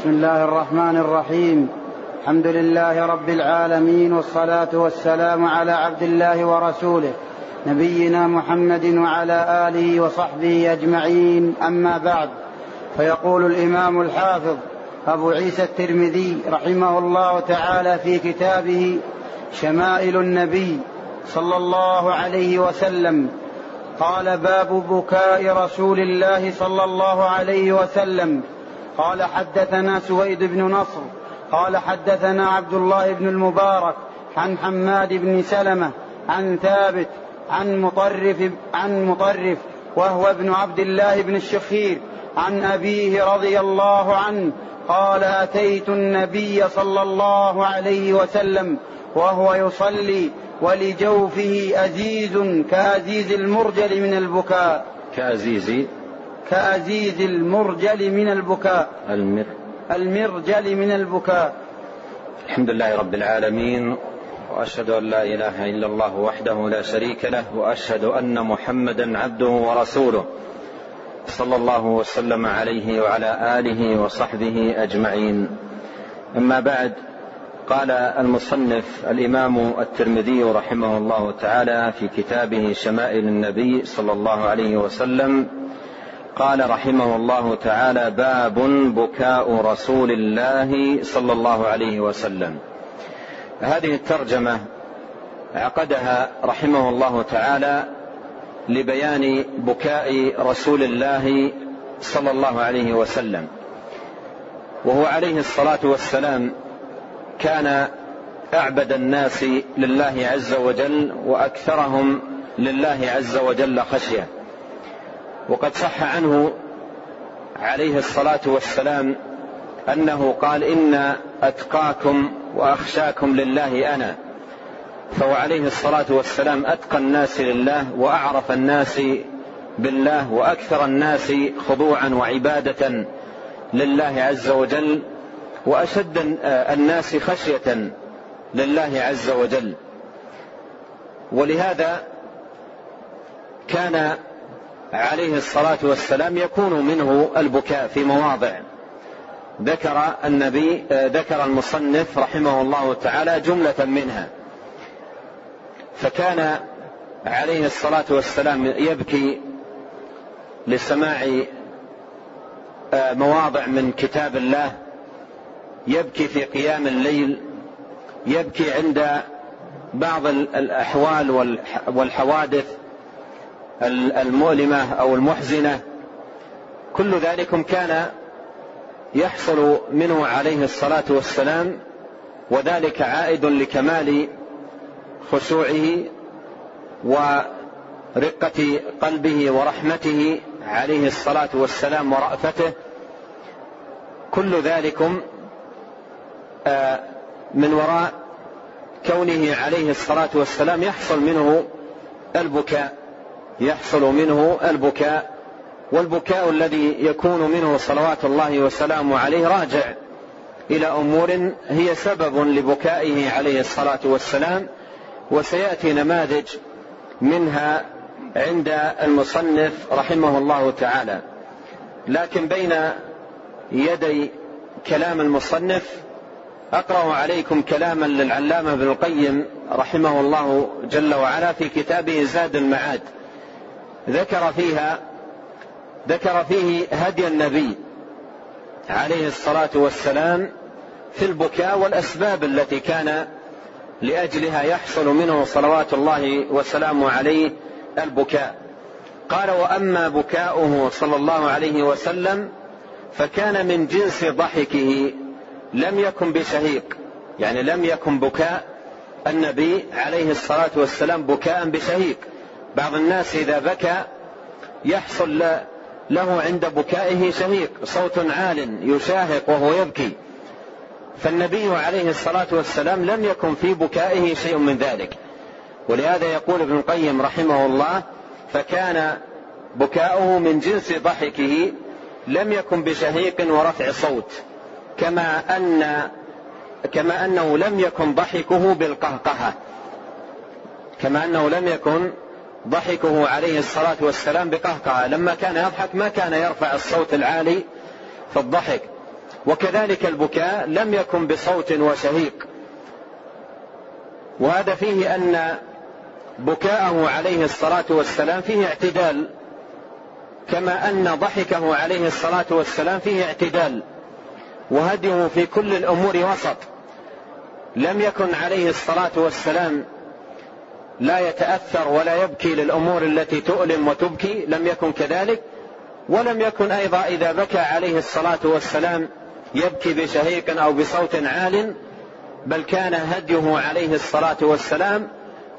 بسم الله الرحمن الرحيم. الحمد لله رب العالمين والصلاة والسلام على عبد الله ورسوله نبينا محمد وعلى آله وصحبه أجمعين. أما بعد فيقول الإمام الحافظ أبو عيسى الترمذي رحمه الله تعالى في كتابه شمائل النبي صلى الله عليه وسلم قال باب بكاء رسول الله صلى الله عليه وسلم قال حدثنا سويد بن نصر قال حدثنا عبد الله بن المبارك عن حماد بن سلمة عن ثابت عن مطرف عن مطرف وهو ابن عبد الله بن الشخير عن أبيه رضي الله عنه قال أتيت النبي صلى الله عليه وسلم وهو يصلي ولجوفه أزيز كأزيز المرجل من البكاء. كأزيز كأزيز المرجل من البكاء. المر. المرجل من البكاء. الحمد لله رب العالمين وأشهد أن لا إله إلا الله وحده لا شريك له وأشهد أن محمدا عبده ورسوله. صلى الله وسلم عليه وعلى آله وصحبه أجمعين. أما بعد قال المصنف الإمام الترمذي رحمه الله تعالى في كتابه شمائل النبي صلى الله عليه وسلم قال رحمه الله تعالى باب بكاء رسول الله صلى الله عليه وسلم. هذه الترجمة عقدها رحمه الله تعالى لبيان بكاء رسول الله صلى الله عليه وسلم. وهو عليه الصلاة والسلام كان أعبد الناس لله عز وجل وأكثرهم لله عز وجل خشية. وقد صح عنه عليه الصلاة والسلام أنه قال إن أتقاكم وأخشاكم لله أنا. فهو عليه الصلاة والسلام أتقى الناس لله وأعرف الناس بالله وأكثر الناس خضوعا وعبادة لله عز وجل وأشد الناس خشية لله عز وجل. ولهذا كان عليه الصلاة والسلام يكون منه البكاء في مواضع. ذكر النبي ذكر المصنف رحمه الله تعالى جملة منها. فكان عليه الصلاة والسلام يبكي لسماع مواضع من كتاب الله. يبكي في قيام الليل. يبكي عند بعض الأحوال والحوادث. المؤلمة أو المحزنة كل ذلك كان يحصل منه عليه الصلاة والسلام وذلك عائد لكمال خشوعه ورقة قلبه ورحمته عليه الصلاة والسلام ورأفته. كل ذلكم من وراء كونه عليه الصلاة والسلام يحصل منه البكاء. يحصل منه البكاء والبكاء الذي يكون منه صلوات الله وسلامه عليه راجع إلى أمور هي سبب لبكائه عليه الصلاة والسلام وسيأتي نماذج منها عند المصنف رحمه الله تعالى. لكن بين يدي كلام المصنف أقرأ عليكم كلاما للعلامة ابن القيم رحمه الله جل وعلا في كتابه زاد المعاد. ذكر فيها ذكر فيه هدي النبي عليه الصلاة والسلام في البكاء والأسباب التي كان لأجلها يحصل منه صلوات الله وسلامه عليه البكاء. قال وأما بكاؤه صلى الله عليه وسلم فكان من جنس ضحكه لم يكن بشهيق يعني لم يكن بكاء. النبي عليه الصلاة والسلام بكاء بشهيق. بعض الناس إذا بكى يحصل له عند بكائه شهيق صوت عال يشاهق وهو يبكي. فالنبي عليه الصلاة والسلام لم يكن في بكائه شيء من ذلك. ولهذا يقول ابن القيم رحمه الله فكان بكاؤه من جنس ضحكه لم يكن بشهيق ورفع صوت كما ان كما أنه لم يكن ضحكه بالقهقهة كما أنه لم يكن ضحكه عليه الصلاة والسلام بقهقهة. لما كان يضحك ما كان يرفع الصوت العالي في الضحك. وكذلك البكاء لم يكن بصوت وشهيق. وهذا فيه أن بكاءه عليه الصلاة والسلام فيه اعتدال. كما أن ضحكه عليه الصلاة والسلام فيه اعتدال. وهديه في كل الأمور وسط. لم يكن عليه الصلاة والسلام لا يتأثر ولا يبكي للأمور التي تؤلم وتبكي لم يكن كذلك. ولم يكن أيضا إذا بكى عليه الصلاة والسلام يبكي بشهيق أو بصوت عال بل كان هديه عليه الصلاة والسلام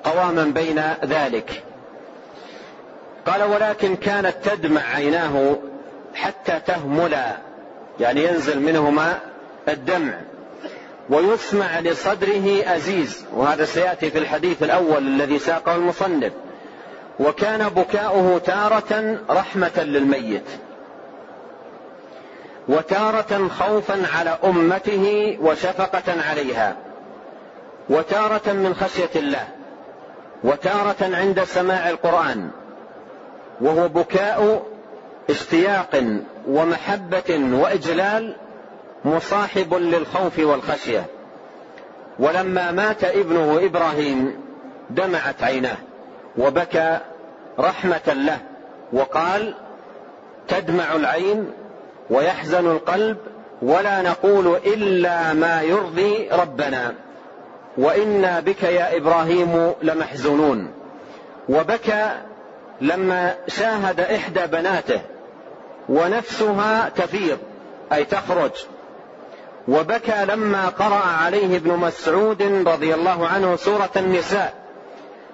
قواما بين ذلك. قال ولكن كانت تدمع عيناه حتى تهملا يعني ينزل منهما الدمع. ويسمع لصدره أزيز. وهذا سيأتي في الحديث الأول الذي ساقه المصنف. وكان بكاؤه تارة رحمة للميت. وتارة خوفا على أمته وشفقة عليها. وتارة من خشية الله. وتارة عند سماع القرآن. وهو بكاء اشتياق ومحبة وإجلال مصاحب للخوف والخشية. ولما مات ابنه إبراهيم دمعت عيناه وبكى رحمة له وقال تدمع العين ويحزن القلب ولا نقول إلا ما يرضي ربنا. وإنا بك يا إبراهيم لمحزونون. وبكى لما شاهد إحدى بناته ونفسها تفيض أي تخرج. وبكى لما قرأ عليه ابن مسعود رضي الله عنه سورة النساء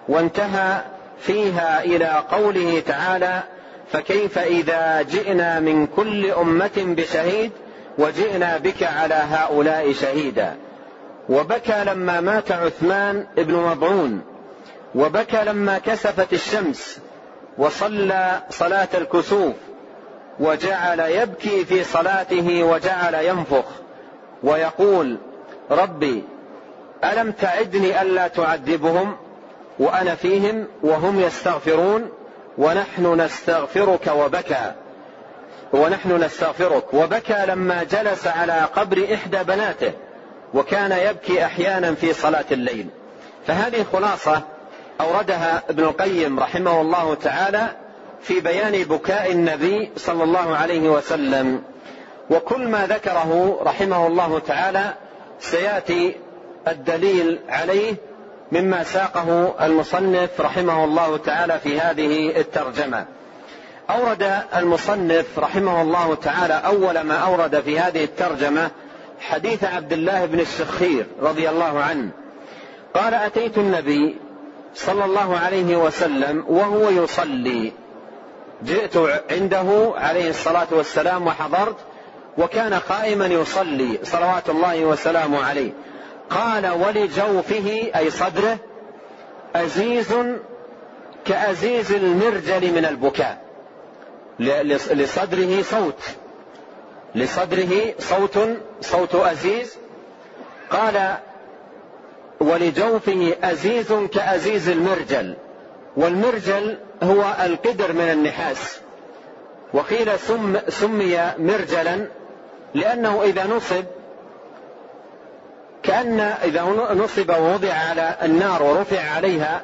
وانتهى فيها إلى قوله تعالى فكيف إذا جئنا من كل أمة بشهيد وجئنا بك على هؤلاء شهيدا. وبكى لما مات عثمان بن مضعون وبكى لما كسفت الشمس وصلى صلاة الكسوف وجعل يبكي في صلاته وجعل ينفخ. ويقول ربي ألم تعدني ألا تعذبهم وأنا فيهم وهم يستغفرون ونحن نستغفرك وبكى؟ ونحن نستغفرك. وبكى لما جلس على قبر إحدى بناته وكان يبكي أحيانا في صلاة الليل. فهذه خلاصة أوردها ابن القيم رحمه الله تعالى في بيان بكاء النبي صلى الله عليه وسلم. وكل ما ذكره رحمه الله تعالى سيأتي الدليل عليه مما ساقه المصنف رحمه الله تعالى في هذه الترجمة. أورد المصنف رحمه الله تعالى أول ما أورد في هذه الترجمة حديث عبد الله بن الشخير رضي الله عنه. قال أتيت النبي صلى الله عليه وسلم وهو يصلي. جئت عنده عليه الصلاة والسلام وحضرت وكان قائما يصلي صلوات الله وسلامه عليه. قال ولجوفه أي صدره أزيز كأزيز المرجل من البكاء. لصدره صوت. لصدره صوت صوت أزيز. قال ولجوفه أزيز كأزيز المرجل. والمرجل هو القدر من النحاس. وقيل سم سمي مرجلا لأنه إذا نصب كأن إذا نصب ووضع على النار ورفع عليها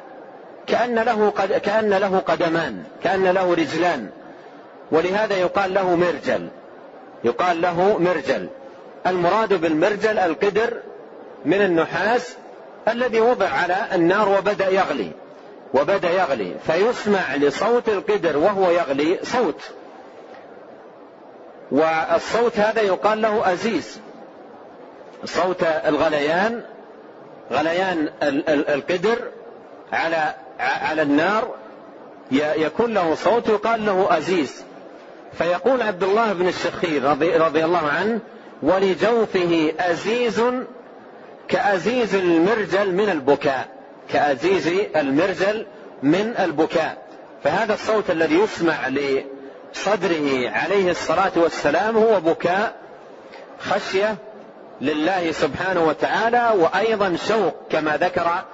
كأن له قد كأن له قدمان كأن له رجلان. ولهذا يقال له مرجل. يقال له مرجل. المراد بالمرجل القدر من النحاس الذي وضع على النار وبدأ يغلي. وبدأ يغلي. فيسمع لصوت القدر وهو يغلي صوت. والصوت هذا يقال له أزيز. صوت الغليان غليان القدر على على النار يكون له صوت يقال له أزيز. فيقول عبد الله بن الشخير رضي, رضي الله عنه ولجوفه أزيز كأزيز المرجل من البكاء. كأزيز المرجل من البكاء. فهذا الصوت الذي يسمع صدره عليه الصلاة والسلام هو بكاء خشية لله سبحانه وتعالى وأيضا شوق كما ذكر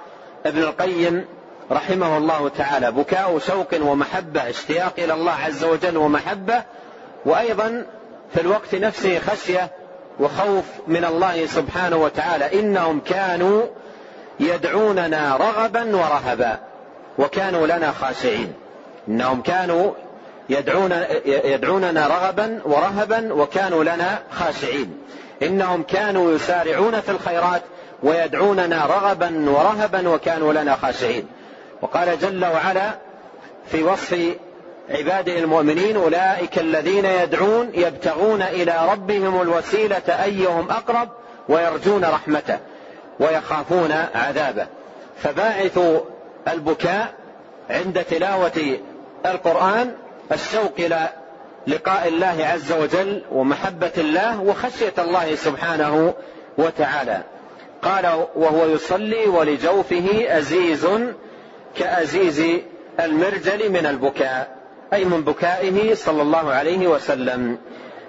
ابن القيم رحمه الله تعالى. بكاء شوق ومحبة اشتياق إلى الله عز وجل ومحبة وأيضا في الوقت نفسه خشية وخوف من الله سبحانه وتعالى. إنهم كانوا يدعوننا رغبا ورهبا وكانوا لنا خاشعين. إنهم كانوا يدعون يدعوننا رغبا ورهبا وكانوا لنا خاشعين. إنهم كانوا يسارعون في الخيرات ويدعوننا رغبا ورهبا وكانوا لنا خاشعين. وقال جل وعلا في وصف عباده المؤمنين أولئك الذين يدعون يبتغون إلى ربهم الوسيلة أيهم أقرب ويرجون رحمته ويخافون عذابه. فباعث البكاء عند تلاوة القرآن الشوق إلى لقاء الله عز وجل ومحبة الله وخشية الله سبحانه وتعالى. قال وهو يصلي ولجوفه أزيز كأزيز المرجل من البكاء أي من بكائه صلى الله عليه وسلم.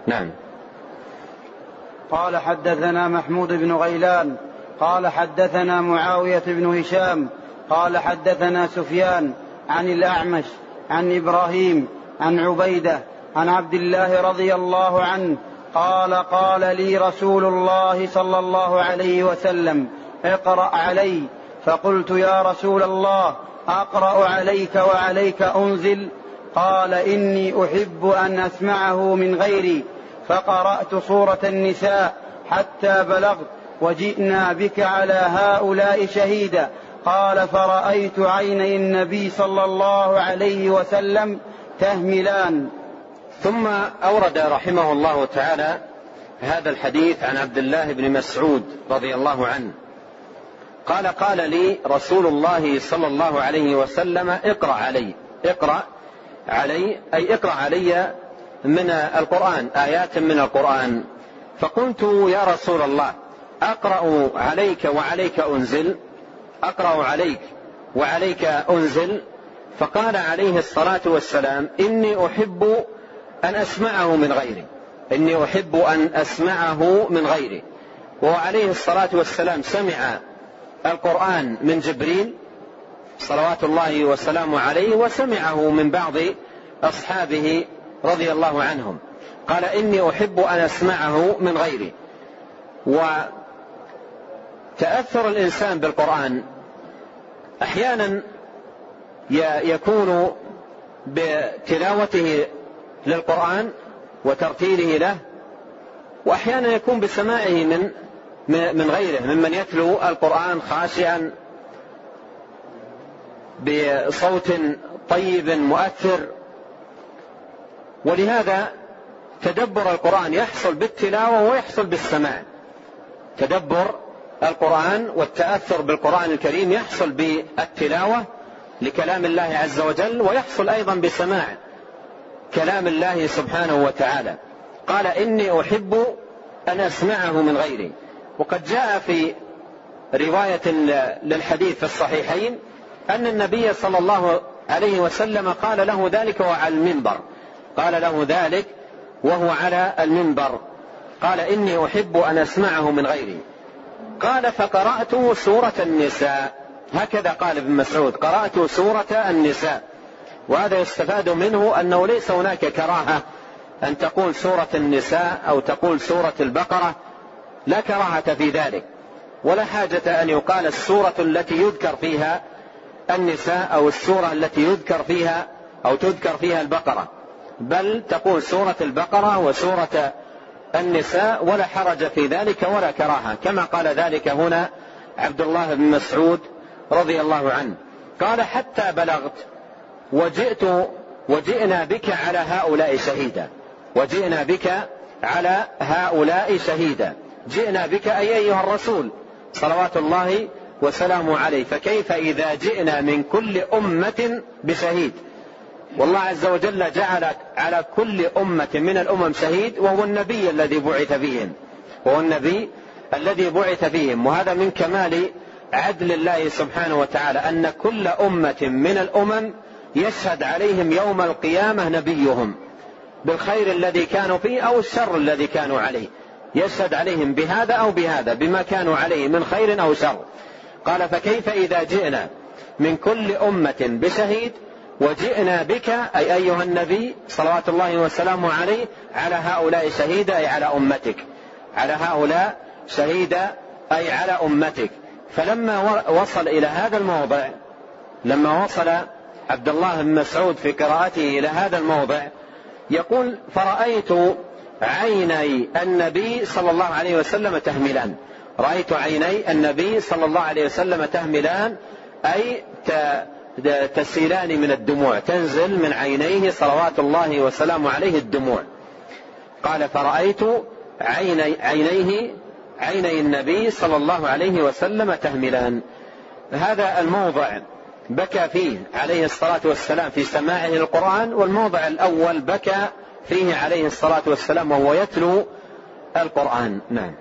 نعم. قال حدثنا محمود بن غيلان قال حدثنا معاوية بن هشام قال حدثنا سفيان عن الأعمش عن إبراهيم عن عبيدة عن عبد الله رضي الله عنه قال قال لي رسول الله صلى الله عليه وسلم اقرأ علي. فقلت يا رسول الله أقرأ عليك وعليك أنزل. قال إني أحب أن أسمعه من غيري. فقرأت سورة النساء حتى بلغت وجئنا بك على هؤلاء شهيدا. قال فرأيت عيني النبي صلى الله عليه وسلم تهملان. ثم أورد رحمه الله تعالى هذا الحديث عن عبد الله بن مسعود رضي الله عنه. قال قال لي رسول الله صلى الله عليه وسلم اقرأ علي اقرأ علي أي اقرأ علي من القرآن آيات من القرآن. فقلت يا رسول الله أقرأ عليك وعليك أنزل أقرأ عليك وعليك أنزل فقال عليه الصلاة والسلام إني أحب أن أسمعه من غيري. إني أحب أن أسمعه من غيري. وعليه الصلاة والسلام سمع القرآن من جبريل صلوات الله وسلامه عليه وسمعه من بعض أصحابه رضي الله عنهم. قال إني أحب أن أسمعه من غيري. وتأثر الإنسان بالقرآن أحيانا يكون بتلاوته للقرآن وترتيله له وأحيانا يكون بسماعه من من غيره ممن يتلو القرآن خاشعا بصوت طيب مؤثر. ولهذا تدبر القرآن يحصل بالتلاوة ويحصل بالسماع. تدبر القرآن والتأثر بالقرآن الكريم يحصل بالتلاوة لكلام الله عز وجل ويحصل أيضا بسماع كلام الله سبحانه وتعالى. قال إني أحب أن أسمعه من غيري. وقد جاء في رواية للحديث في الصحيحين أن النبي صلى الله عليه وسلم قال له ذلك وعلى المنبر. قال له ذلك وهو على المنبر. قال إني أحب أن أسمعه من غيري. قال فقرأت سورة النساء. هكذا قال ابن مسعود قرأت سورة النساء. وهذا يستفاد منه أنه ليس هناك كراهة أن تقول سورة النساء أو تقول سورة البقرة لا كراهة في ذلك ولا حاجة أن يقال السورة التي يذكر فيها النساء أو السورة التي يذكر فيها أو تذكر فيها البقرة بل تقول سورة البقرة وسورة النساء ولا حرج في ذلك ولا كراهة كما قال ذلك هنا عبد الله بن مسعود رضي الله عنه. قال حتى بلغت وجئت وجئنا بك على هؤلاء شهيدا. وجئنا بك على هؤلاء شهيدا. جئنا بك أي أيها الرسول. صلوات الله وسلامه عليه. فكيف إذا جئنا من كل أمة بشهيد؟ والله عز وجل جعل على كل أمة من الأمم شهيد وهو النبي الذي بعث فيهم. وهو النبي الذي بعث فيهم. وهذا من كمال عدل الله سبحانه وتعالى أن كل أمة من الأمم يشهد عليهم يوم القيامة نبيهم بالخير الذي كانوا فيه أو الشر الذي كانوا عليه. يشهد عليهم بهذا أو بهذا بما كانوا عليه من خير أو شر. قال فكيف إذا جئنا من كل أمة بشهيد وجئنا بك أي أيها النبي صلوات الله وسلامه عليه على هؤلاء شهيدا أي على أمتك. على هؤلاء شهيدا أي على أمتك. فلما وصل إلى هذا الموضع لما وصل عبد الله بن مسعود في قراءته إلى هذا الموضع يقول فرأيت عيني النبي صلى الله عليه وسلم تهملان. رأيت عيني النبي صلى الله عليه وسلم تهملان أي تسيلان من الدموع تنزل من عينيه صلوات الله وسلامه عليه الدموع. قال فرأيت عيني عينيه عيني النبي صلى الله عليه وسلم تهملان. هذا الموضع بكى فيه عليه الصلاة والسلام في سماعه القرآن والموضع الأول بكى فيه عليه الصلاة والسلام وهو يتلو القرآن. نعم.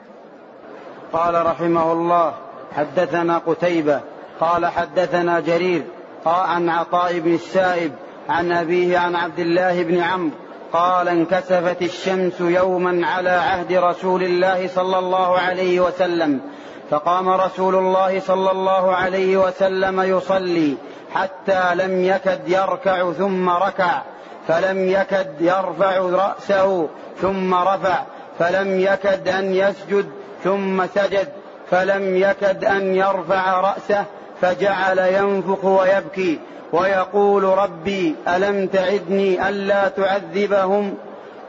قال رحمه الله حدثنا قتيبة قال حدثنا جرير عن عطاء بن السائب عن أبيه عن عبد الله بن عمرو قال انكسفت الشمس يوما على عهد رسول الله صلى الله عليه وسلم فقام رسول الله صلى الله عليه وسلم يصلي حتى لم يكد يركع ثم ركع فلم يكد يرفع رأسه ثم رفع فلم يكد أن يسجد ثم سجد فلم يكد أن يرفع رأسه فجعل ينفخ ويبكي ويقول ربي ألم تعدني ألا تعذبهم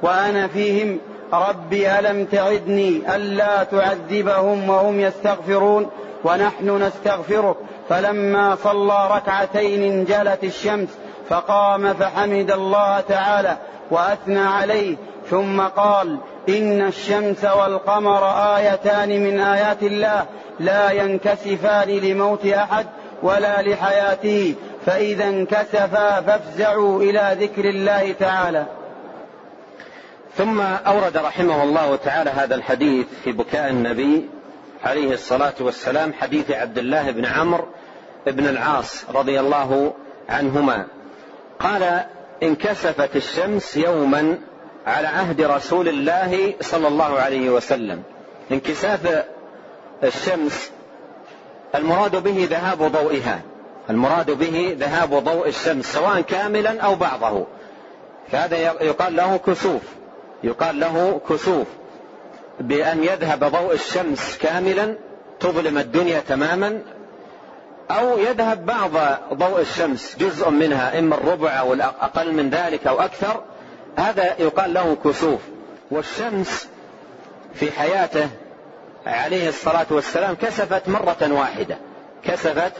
وأنا فيهم؟ ربي ألم تعدني ألا تعذبهم وهم يستغفرون ونحن نستغفرك. فلما صلى ركعتين انجلت الشمس فقام فحمد الله تعالى وأثنى عليه. ثم قال إن الشمس والقمر آيتان من آيات الله لا ينكسفان لموت أحد ولا لحياته. فإذا انكسفا فافزعوا إلى ذكر الله تعالى. ثم أورد رحمه الله تعالى هذا الحديث في بكاء النبي عليه الصلاة والسلام حديث عبد الله بن عمرو بن العاص رضي الله عنهما. قال انكسفت الشمس يوما على عهد رسول الله صلى الله عليه وسلم. انكساف الشمس المراد به ذهاب ضوئها. المراد به ذهاب ضوء الشمس سواء كاملا أو بعضه. فهذا يقال له كسوف. يقال له كسوف. بأن يذهب ضوء الشمس كاملا تظلم الدنيا تماما أو يذهب بعض ضوء الشمس جزء منها إما الربع أو أقل من ذلك أو أكثر. هذا يقال له كسوف. والشمس في حياته عليه الصلاة والسلام كسفت مرة واحدة. كسفت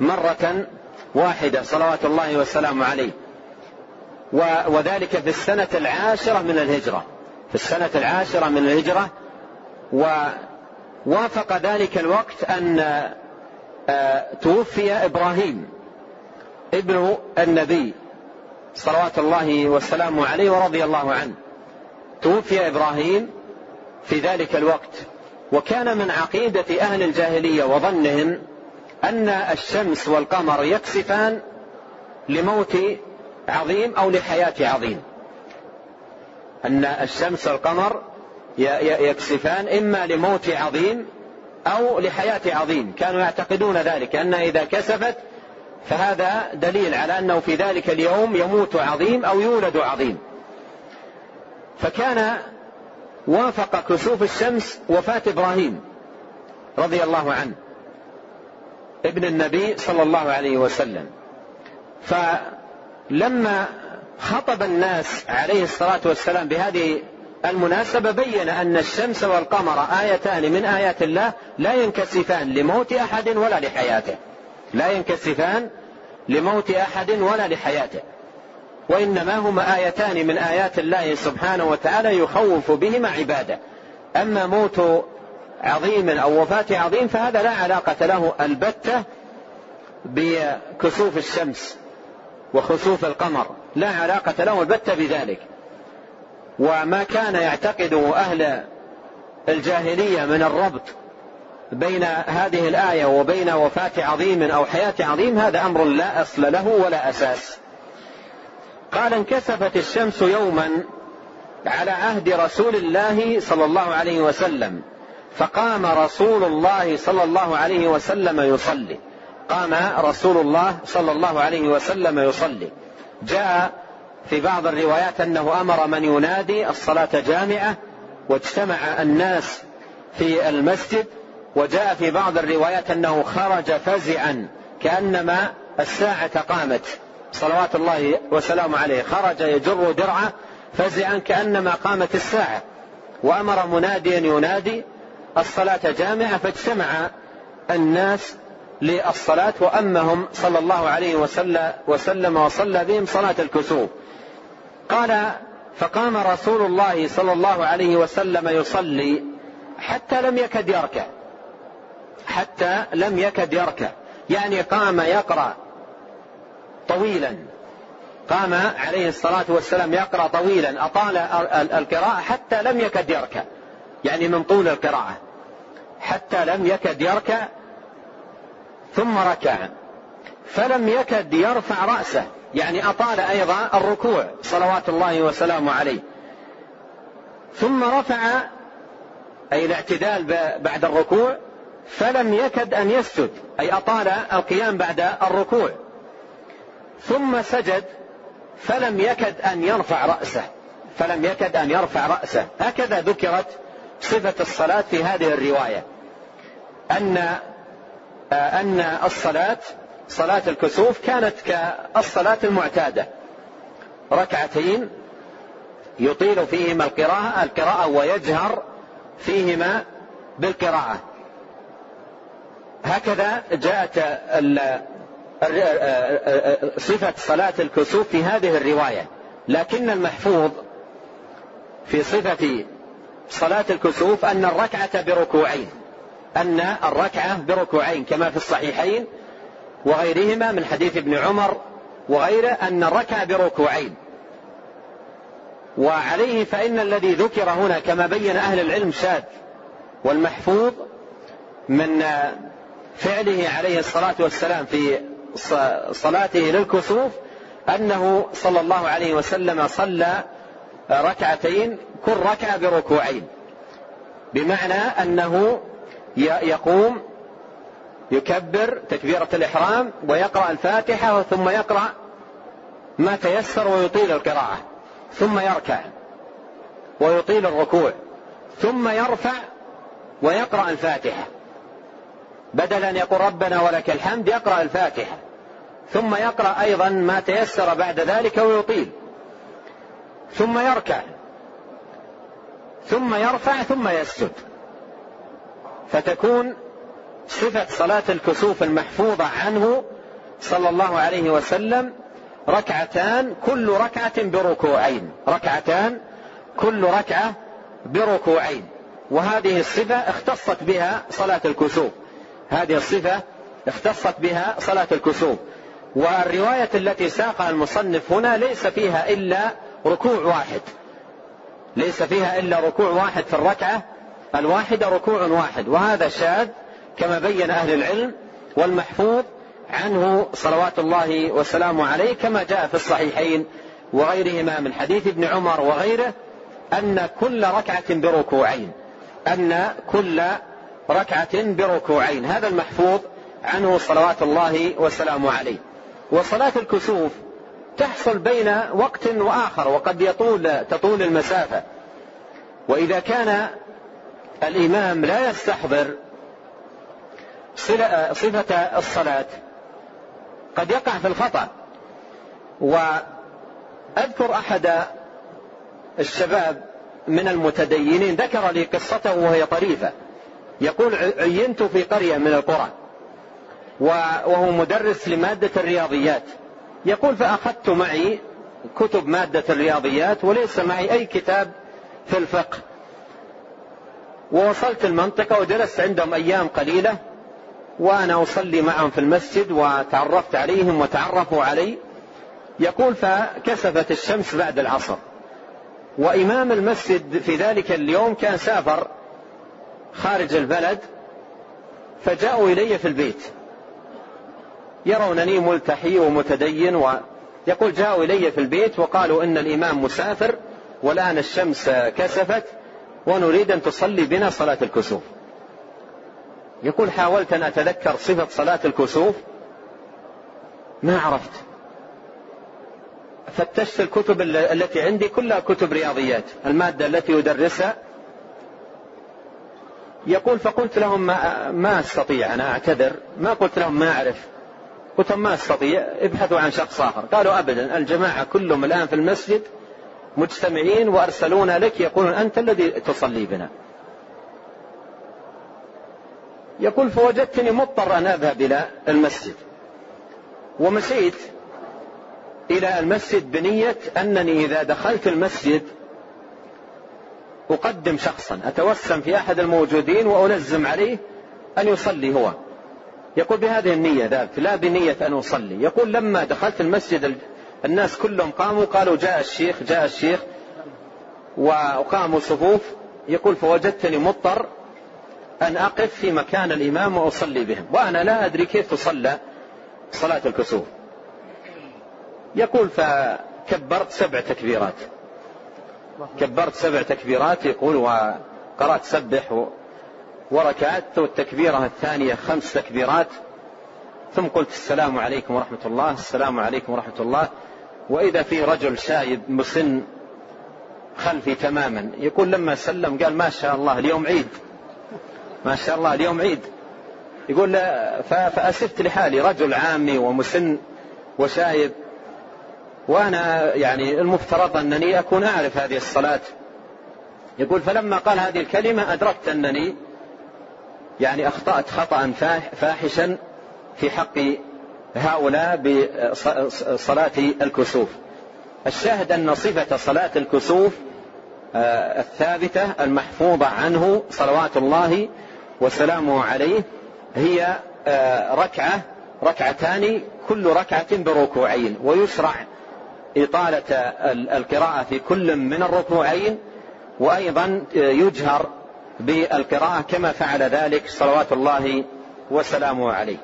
مرة واحدة صلوات الله والسلام عليه. وذلك في السنة العاشرة من الهجرة. في السنة العاشرة من الهجرة. ووافق ذلك الوقت أن آه، توفي إبراهيم ابن النبي صلوات الله والسلام عليه ورضي الله عنه. توفي إبراهيم في ذلك الوقت. وكان من عقيدة أهل الجاهلية وظنهم أن الشمس والقمر يكسفان لموت عظيم أو لحياة عظيم. أن الشمس والقمر يكسفان إما لموت عظيم أو لحياة عظيم. كانوا يعتقدون ذلك أن إذا كسفت فهذا دليل على أنه في ذلك اليوم يموت عظيم أو يولد عظيم. فكان وافق كسوف الشمس وفاة إبراهيم رضي الله عنه. ابن النبي صلى الله عليه وسلم. فلما خطب الناس عليه الصلاة والسلام بهذه المناسبة بين أن الشمس والقمر آيتان من آيات الله لا ينكسفان لموت أحد ولا لحياته. لا ينكسفان لموت أحد ولا لحياته. وإنما هما آيتان من آيات الله سبحانه وتعالى يخوف بهما عباده. أما موت عظيم أو وفاة عظيم فهذا لا علاقة له البتة بكسوف الشمس وخسوف القمر. لا علاقة له البتة بذلك. وما كان يعتقده أهل الجاهلية من الربط بين هذه الآية وبين وفاة عظيم أو حياة عظيم هذا أمر لا أصل له ولا أساس. قال انكسفت الشمس يوما على عهد رسول الله صلى الله عليه وسلم. فقام رسول الله صلى الله عليه وسلم يصلي. قام رسول الله صلى الله عليه وسلم يصلي. جاء في بعض الروايات أنه أمر من ينادي الصلاة جامعة واجتمع الناس في المسجد وجاء في بعض الروايات أنه خرج فزعا كأنما الساعة قامت. صلوات الله وسلامه عليه. خرج يجر درعة فزعا كأنما قامت الساعة. وأمر مناديا ينادي الصلاة جامعة فاجتمع الناس للصلاة وأمهم صلى الله عليه وسلم وصلى بهم صلاة الكسوف. قال فقام رسول الله صلى الله عليه وسلم يصلي حتى لم يكد يركع. حتى لم يكد يركع. يعني قام يقرأ طويلا. قام عليه الصلاة والسلام يقرأ طويلا. أطال القراءة حتى لم يكد يركع. يعني من طول القراءة. حتى لم يكد يركع ثم ركع. فلم يكد يرفع رأسه يعني أطال أيضا الركوع صلوات الله وسلامه عليه. ثم رفع أي الاعتدال بعد الركوع فلم يكد أن يسجد أي أطال القيام بعد الركوع. ثم سجد فلم يكد أن يرفع رأسه فلم يكد أن يرفع رأسه. هكذا ذكرت صفة الصلاة في هذه الرواية. أن أن الصلاة صلاة الكسوف كانت كالصلاة المعتادة. ركعتين يطيل فيهما القراءة القراءة ويجهر فيهما بالقراءة. هكذا جاءت صفة صلاة الكسوف في هذه الرواية. لكن المحفوظ في صفة صلاة الكسوف أن الركعة بركوعين أن الركعة بركوعين كما في الصحيحين وغيرهما من حديث ابن عمر وغيره أن الركعة بركوعين. وعليه فإن الذي ذكر هنا كما بين أهل العلم شاذ والمحفوظ من فعله عليه الصلاة والسلام في صلاته للكسوف أنه صلى الله عليه وسلم صلى ركعتين كل ركعة بركوعين. بمعنى أنه يقوم يكبر تكبيرة الإحرام ويقرأ الفاتحة ثم يقرأ ما تيسر ويطيل القراءة ثم يركع ويطيل الركوع ثم يرفع ويقرأ الفاتحة. بدل أن يقول ربنا ولك الحمد يقرأ الفاتحة ثم يقرأ أيضا ما تيسر بعد ذلك ويطيل ثم يركع. ثم يرفع ثم يسجد. فتكون صفة صلاة الكسوف المحفوظة عنه صلى الله عليه وسلم ركعتان كل ركعة بركوعين. ركعتان كل ركعة بركوعين. وهذه الصفة اختصت بها صلاة الكسوف. هذه الصفة اختصت بها صلاة الكسوف. والرواية التي ساقها المصنف هنا ليس فيها إلا ركوع واحد. ليس فيها إلا ركوع واحد في الركعة الواحدة ركوع واحد. وهذا شاذ كما بين أهل العلم والمحفوظ عنه صلوات الله وسلامه عليه كما جاء في الصحيحين وغيرهما من حديث ابن عمر وغيره أن كل ركعة بركوعين أن كل ركعة بركوعين. هذا المحفوظ عنه صلوات الله وسلامه عليه. وصلاة الكسوف تحصل بين وقت وآخر وقد يطول تطول المسافة. وإذا كان الإمام لا يستحضر صفة الصلاة قد يقع في الخطأ. وأذكر أحد الشباب من المتدينين ذكر لي قصته وهي طريفة. يقول عينت في قرية من القرى وهو مدرس لمادة الرياضيات. يقول فأخذت معي كتب مادة الرياضيات وليس معي أي كتاب في الفقه. ووصلت المنطقة وجلست عندهم أيام قليلة وأنا أصلي معهم في المسجد وتعرفت عليهم وتعرفوا علي. يقول فكسفت الشمس بعد العصر. وإمام المسجد في ذلك اليوم كان سافر خارج البلد فجاءوا إلي في البيت. يرونني ملتحي ومتدين ويقول جاءوا إلي في البيت وقالوا إن الإمام مسافر والآن الشمس كسفت ونريد أن تصلي بنا صلاة الكسوف. يقول حاولت أن أتذكر صفة صلاة الكسوف؟ ما عرفت. فتشت الكتب التي عندي كلها كتب رياضيات. المادة التي يدرسها يقول فقلت لهم ما, ما أستطيع أنا أعتذر. ما قلت لهم ما أعرف. لهم ما أستطيع ابحثوا عن شخص آخر. قالوا ابدا الجماعة كلهم الآن في المسجد مجتمعين وارسلونا لك يقولون أنت الذي تصلي بنا. يقول فوجدتني مضطر أن أذهب إلى المسجد. ومشيت إلى المسجد بنية أنني إذا دخلت المسجد أقدم شخصا أتوسم في أحد الموجودين وألزم عليه أن يصلي هو. يقول بهذه النية ذاك لا بنية أن أصلي. يقول لما دخلت المسجد الناس كلهم قاموا قالوا جاء الشيخ جاء الشيخ وقاموا صفوف. يقول فوجدتني مضطر أن أقف في مكان الإمام وأصلي بهم. وأنا لا أدري كيف تصلى صلاة الكسوف. يقول فكبرت سبع تكبيرات. كبرت سبع تكبيرات يقول وقرأت سبح وركعت والتكبيرة الثانية خمس تكبيرات ثم قلت السلام عليكم ورحمة الله السلام عليكم ورحمة الله. وإذا في رجل شايب مسن خلفي تماما يقول لما سلم قال ما شاء الله اليوم عيد. ما شاء الله اليوم عيد. يقول فأسفت لحالي رجل عامي ومسن وشايب. وأنا يعني المفترض أنني أكون أعرف هذه الصلاة. يقول فلما قال هذه الكلمة أدركت أنني يعني أخطأت خطأ فاحشا في حق هؤلاء بصلاة الكسوف. الشاهد أن صفة صلاة الكسوف آه، الثابتة المحفوظة عنه صلوات الله وسلامه عليه هي آه، ركعة ركعتان كل ركعة بركوعين. ويشرع إطالة القراءة في كل من الركوعين وأيضا يجهر بالقراءة كما فعل ذلك صلوات الله وسلامه عليه.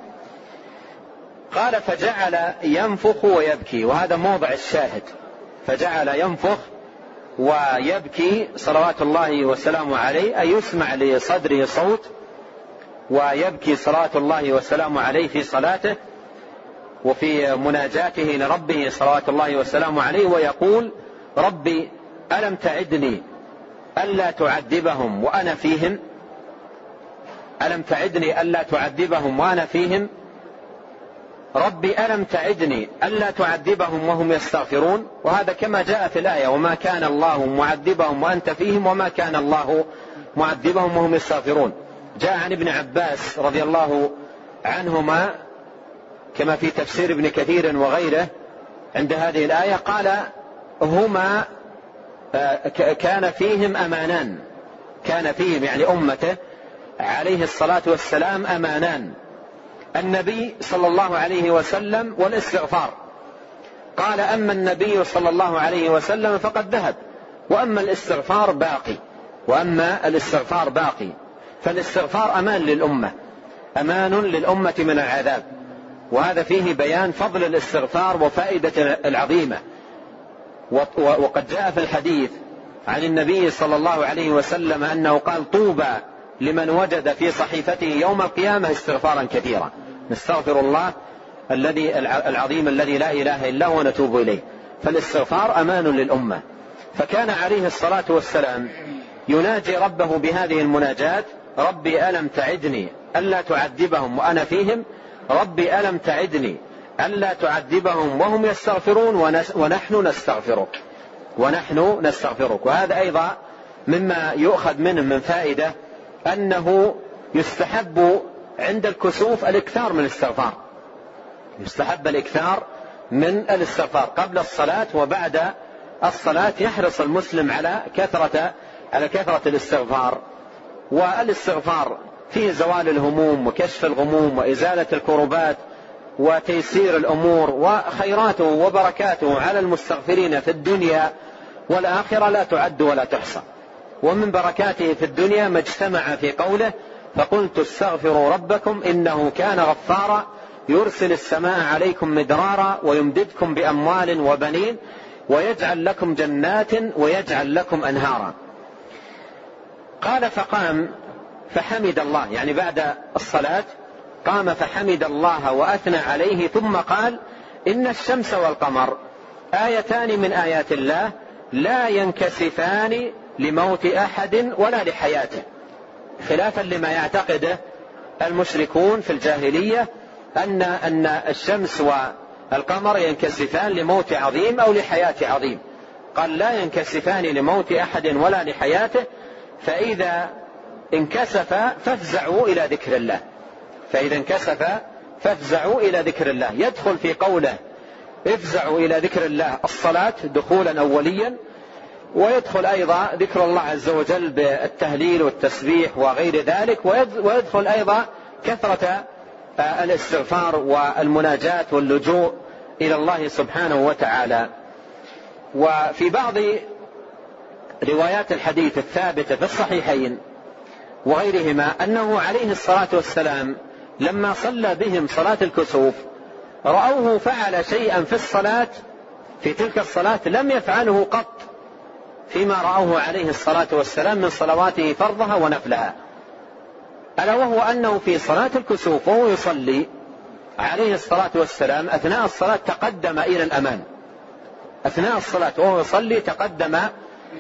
قال فجعل ينفخ ويبكي وهذا موضع الشاهد. فجعل ينفخ ويبكي صلوات الله وسلامه عليه أي يسمع لصدره صوت ويبكي صلوات الله وسلامه عليه في صلاته وفي مناجاته لربه صلوات الله وسلامه عليه ويقول ربي ألم تعدني ألا تعذبهم وأنا فيهم؟ ألم تعدني ألا تعذبهم وأنا فيهم؟ ربي ألم تعدني ألا تعذبهم وهم يستغفرون؟ وهذا كما جاء في الآية وما كان الله معذبهم وأنت فيهم وما كان الله معذبهم وهم يستغفرون. جاء عن ابن عباس رضي الله عنهما كما في تفسير ابن كثير وغيره عند هذه الآية قال هما كان فيهم أمانان. كان فيهم يعني أمته عليه الصلاة والسلام أمانان. النبي صلى الله عليه وسلم والاستغفار. قال أما النبي صلى الله عليه وسلم فقد ذهب وأما الاستغفار باقي وأما الاستغفار باقي. فالاستغفار أمان للأمة أمان للأمة من العذاب. وهذا فيه بيان فضل الاستغفار وفائدة العظيمة. وقد جاء في الحديث عن النبي صلى الله عليه وسلم أنه قال طوبى لمن وجد في صحيفته يوم القيامة استغفارا كثيرا نستغفر الله الذي العظيم الذي لا إله إلا هو ونتوب إليه. فالاستغفار أمان للأمة. فكان عليه الصلاة والسلام يناجي ربه بهذه المناجاة. ربي ألم تعدني ألا تعذبهم وأنا فيهم؟ ربي ألم تعدني ألا تعذبهم وهم يستغفرون ونحن نستغفرك. ونحن نستغفرك. وهذا أيضا مما يؤخذ منه من فائدة أنه يستحب عند الكسوف الإكثار من الاستغفار. يستحب الإكثار من الاستغفار. قبل الصلاة وبعد الصلاة يحرص المسلم على كثرة على كثرة الاستغفار. والاستغفار فيه زوال الهموم وكشف الغموم وإزالة الكربات وتيسير الأمور وخيراته وبركاته على المستغفرين في الدنيا والآخرة لا تعد ولا تحصى. ومن بركاته في الدنيا ما اجتمع في قوله فقلت استغفروا ربكم إنه كان غفارا يرسل السماء عليكم مدرارا ويمددكم بأموال وبنين ويجعل لكم جنات ويجعل لكم أنهارا. قال فقام فحمد الله يعني بعد الصلاة قام فحمد الله وأثنى عليه ثم قال إن الشمس والقمر آيتان من آيات الله لا ينكسفان لموت أحد ولا لحياته. خلافا لما يعتقده المشركون في الجاهلية أن أن الشمس والقمر ينكسفان لموت عظيم أو لحياة عظيم. قال لا ينكسفان لموت أحد ولا لحياته فإذا انكسف فافزعوا إلى ذكر الله. فإذا انكسف فافزعوا إلى ذكر الله. يدخل في قوله افزعوا إلى ذكر الله الصلاة دخولا أوليا ويدخل أيضا ذكر الله عز وجل بالتهليل والتسبيح وغير ذلك ويدخل أيضا كثرة الاستغفار والمناجاة واللجوء إلى الله سبحانه وتعالى. وفي بعض روايات الحديث الثابتة في الصحيحين وغيرهما أنه عليه الصلاة والسلام لما صلى بهم صلاة الكسوف رأوه فعل شيئا في الصلاة في تلك الصلاة لم يفعله قط فيما رأوه عليه الصلاة والسلام من صلواته فرضها ونفلها. ألا وهو أنه في صلاة الكسوف وهو يصلي عليه الصلاة والسلام أثناء الصلاة تقدم إلى الأمام. أثناء الصلاة وهو يصلي تقدم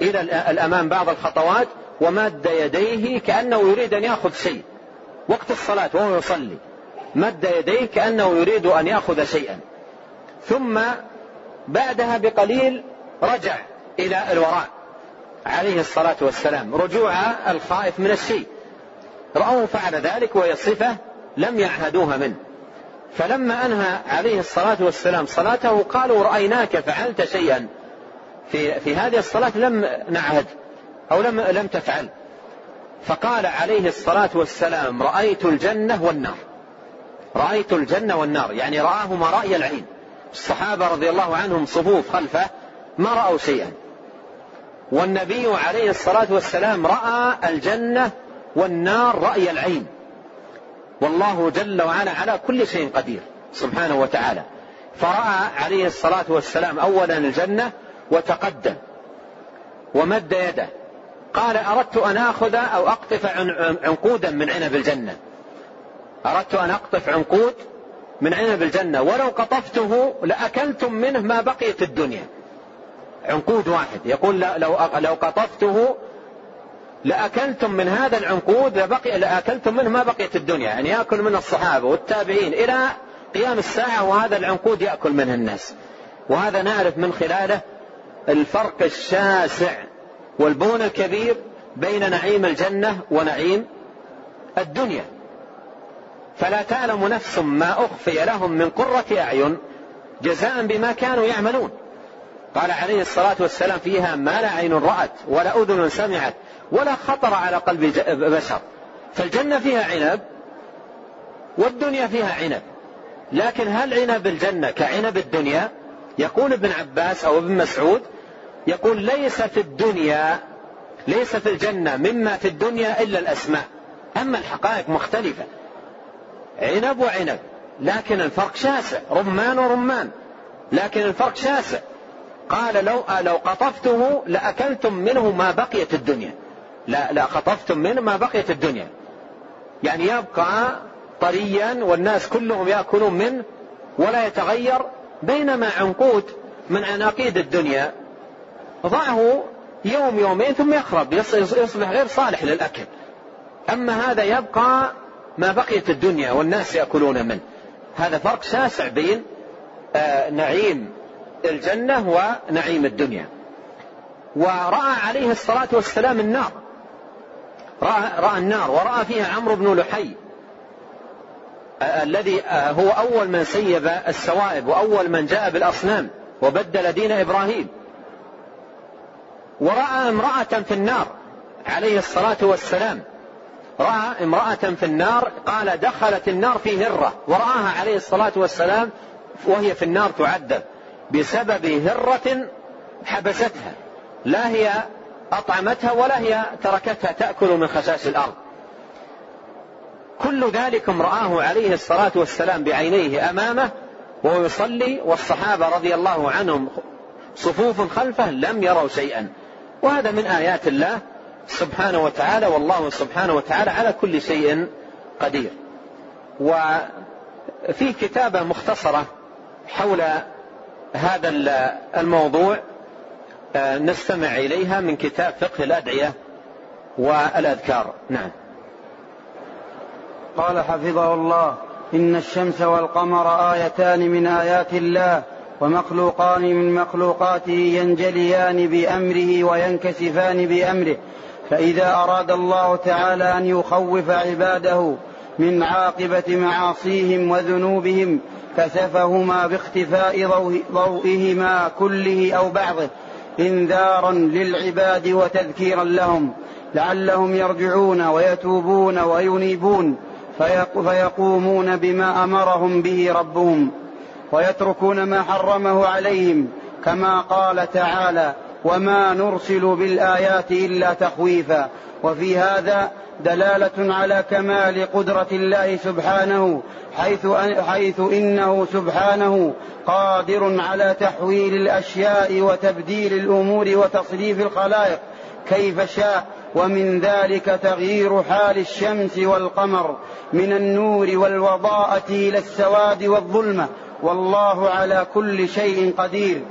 إلى الأمام بعض الخطوات ومد يديه كأنه يريد أن يأخذ شيء. وقت الصلاة وهو يصلي. مد يديه كأنه يريد أن يأخذ شيئا. ثم بعدها بقليل رجع إلى الوراء. عليه الصلاة والسلام. رجوع الخائف من الشيء. رأوه فعل ذلك وهي صفة لم يعهدوها منه. فلما أنهى عليه الصلاة والسلام صلاته قالوا رأيناك فعلت شيئا. في, في هذه الصلاة لم نعهد أو لم, لم تفعل. فقال عليه الصلاة والسلام رأيت الجنة والنار. رأيت الجنة والنار. يعني رآهما رأي العين. الصحابة رضي الله عنهم صفوف خلفه ما رأوا شيئا. والنبي عليه الصلاة والسلام رأى الجنة والنار رأي العين. والله جل وعلا على كل شيء قدير سبحانه وتعالى. فرأى عليه الصلاة والسلام أولا الجنة وتقدم ومد يده. قال أردت أن آخذ أو أقطف عنقودا من عنب الجنة. أردت أن أقطف عنقود من عنب الجنة. ولو قطفته لأكلتم منه ما بقيت الدنيا. عنقود واحد. يقول لو لو قطفته لأكلتم من هذا العنقود لبقي لأكلتم منه ما بقيت الدنيا. يعني يأكل منه الصحابة والتابعين. إلى قيام الساعة وهذا العنقود يأكل منه الناس. وهذا نعرف من خلاله الفرق الشاسع والبون الكبير بين نعيم الجنة ونعيم الدنيا. فلا تعلم نفس ما أخفي لهم من قرة أعين جزاء بما كانوا يعملون. قال عليه الصلاة والسلام فيها ما لا عين رأت ولا أذن سمعت ولا خطر على قلب بشر. فالجنة فيها عنب والدنيا فيها عنب. لكن هل عنب الجنة كعنب الدنيا؟ يقول ابن عباس أو ابن مسعود يقول ليس في الدنيا ليس في الجنة مما في الدنيا إلا الأسماء. أما الحقائق مختلفة. عنب وعنب. لكن الفرق شاسع. رمان ورمان. لكن الفرق شاسع. قال لو لو قطفته لأكلتم منه ما بقيت الدنيا. لا لا قطفتم منه ما بقيت الدنيا. يعني يبقى طريا والناس كلهم يأكلون منه ولا يتغير بينما عنقود من عناقيد الدنيا. ضعه يوم يومين ثم يخرب يصبح غير صالح للأكل. أما هذا يبقى ما بقيت الدنيا والناس يأكلون منه. هذا فرق شاسع بين آه، نعيم الجنة ونعيم الدنيا. ورأى عليه الصلاة والسلام النار. رأى, رأى النار ورأى فيها عمرو بن لحي آه، الذي آه، هو أول من سيب السوائب وأول من جاء بالأصنام وبدل دين إبراهيم. ورأى امرأة في النار عليه الصلاة والسلام. رأى امرأة في النار قال دخلت النار في هرة ورآها عليه الصلاة والسلام وهي في النار تعذب. بسبب هرة حبستها. لا هي أطعمتها ولا هي تركتها تأكل من خشاش الأرض. كل ذلك رآه عليه الصلاة والسلام بعينيه أمامه وهو يصلي والصحابة رضي الله عنهم صفوف خلفه لم يروا شيئا. وهذا من آيات الله سبحانه وتعالى والله سبحانه وتعالى على كل شيء قدير. وفي كتابة مختصرة حول هذا الموضوع آه، نستمع إليها من كتاب فقه الأدعية والأذكار. نعم. قال حفظه الله إن الشمس والقمر آيتان من آيات الله ومخلوقان من مخلوقاته ينجليان بأمره وينكسفان بأمره. فإذا أراد الله تعالى أن يخوف عباده من عاقبة معاصيهم وذنوبهم كسفهما باختفاء ضوئهما كله أو بعضه إنذارا للعباد وتذكيرا لهم لعلهم يرجعون ويتوبون وينيبون فيقومون بما أمرهم به ربهم. ويتركون ما حرمه عليهم كما قال تعالى وما نرسل بالآيات إلا تخويفا. وفي هذا دلالة على كمال قدرة الله سبحانه حيث حيث إنه سبحانه قادر على تحويل الأشياء وتبديل الأمور وتصريف الخلائق كيف شاء. ومن ذلك تغيير حال الشمس والقمر من النور والوضاءة إلى السواد والظلمة. والله على كل شيء قدير.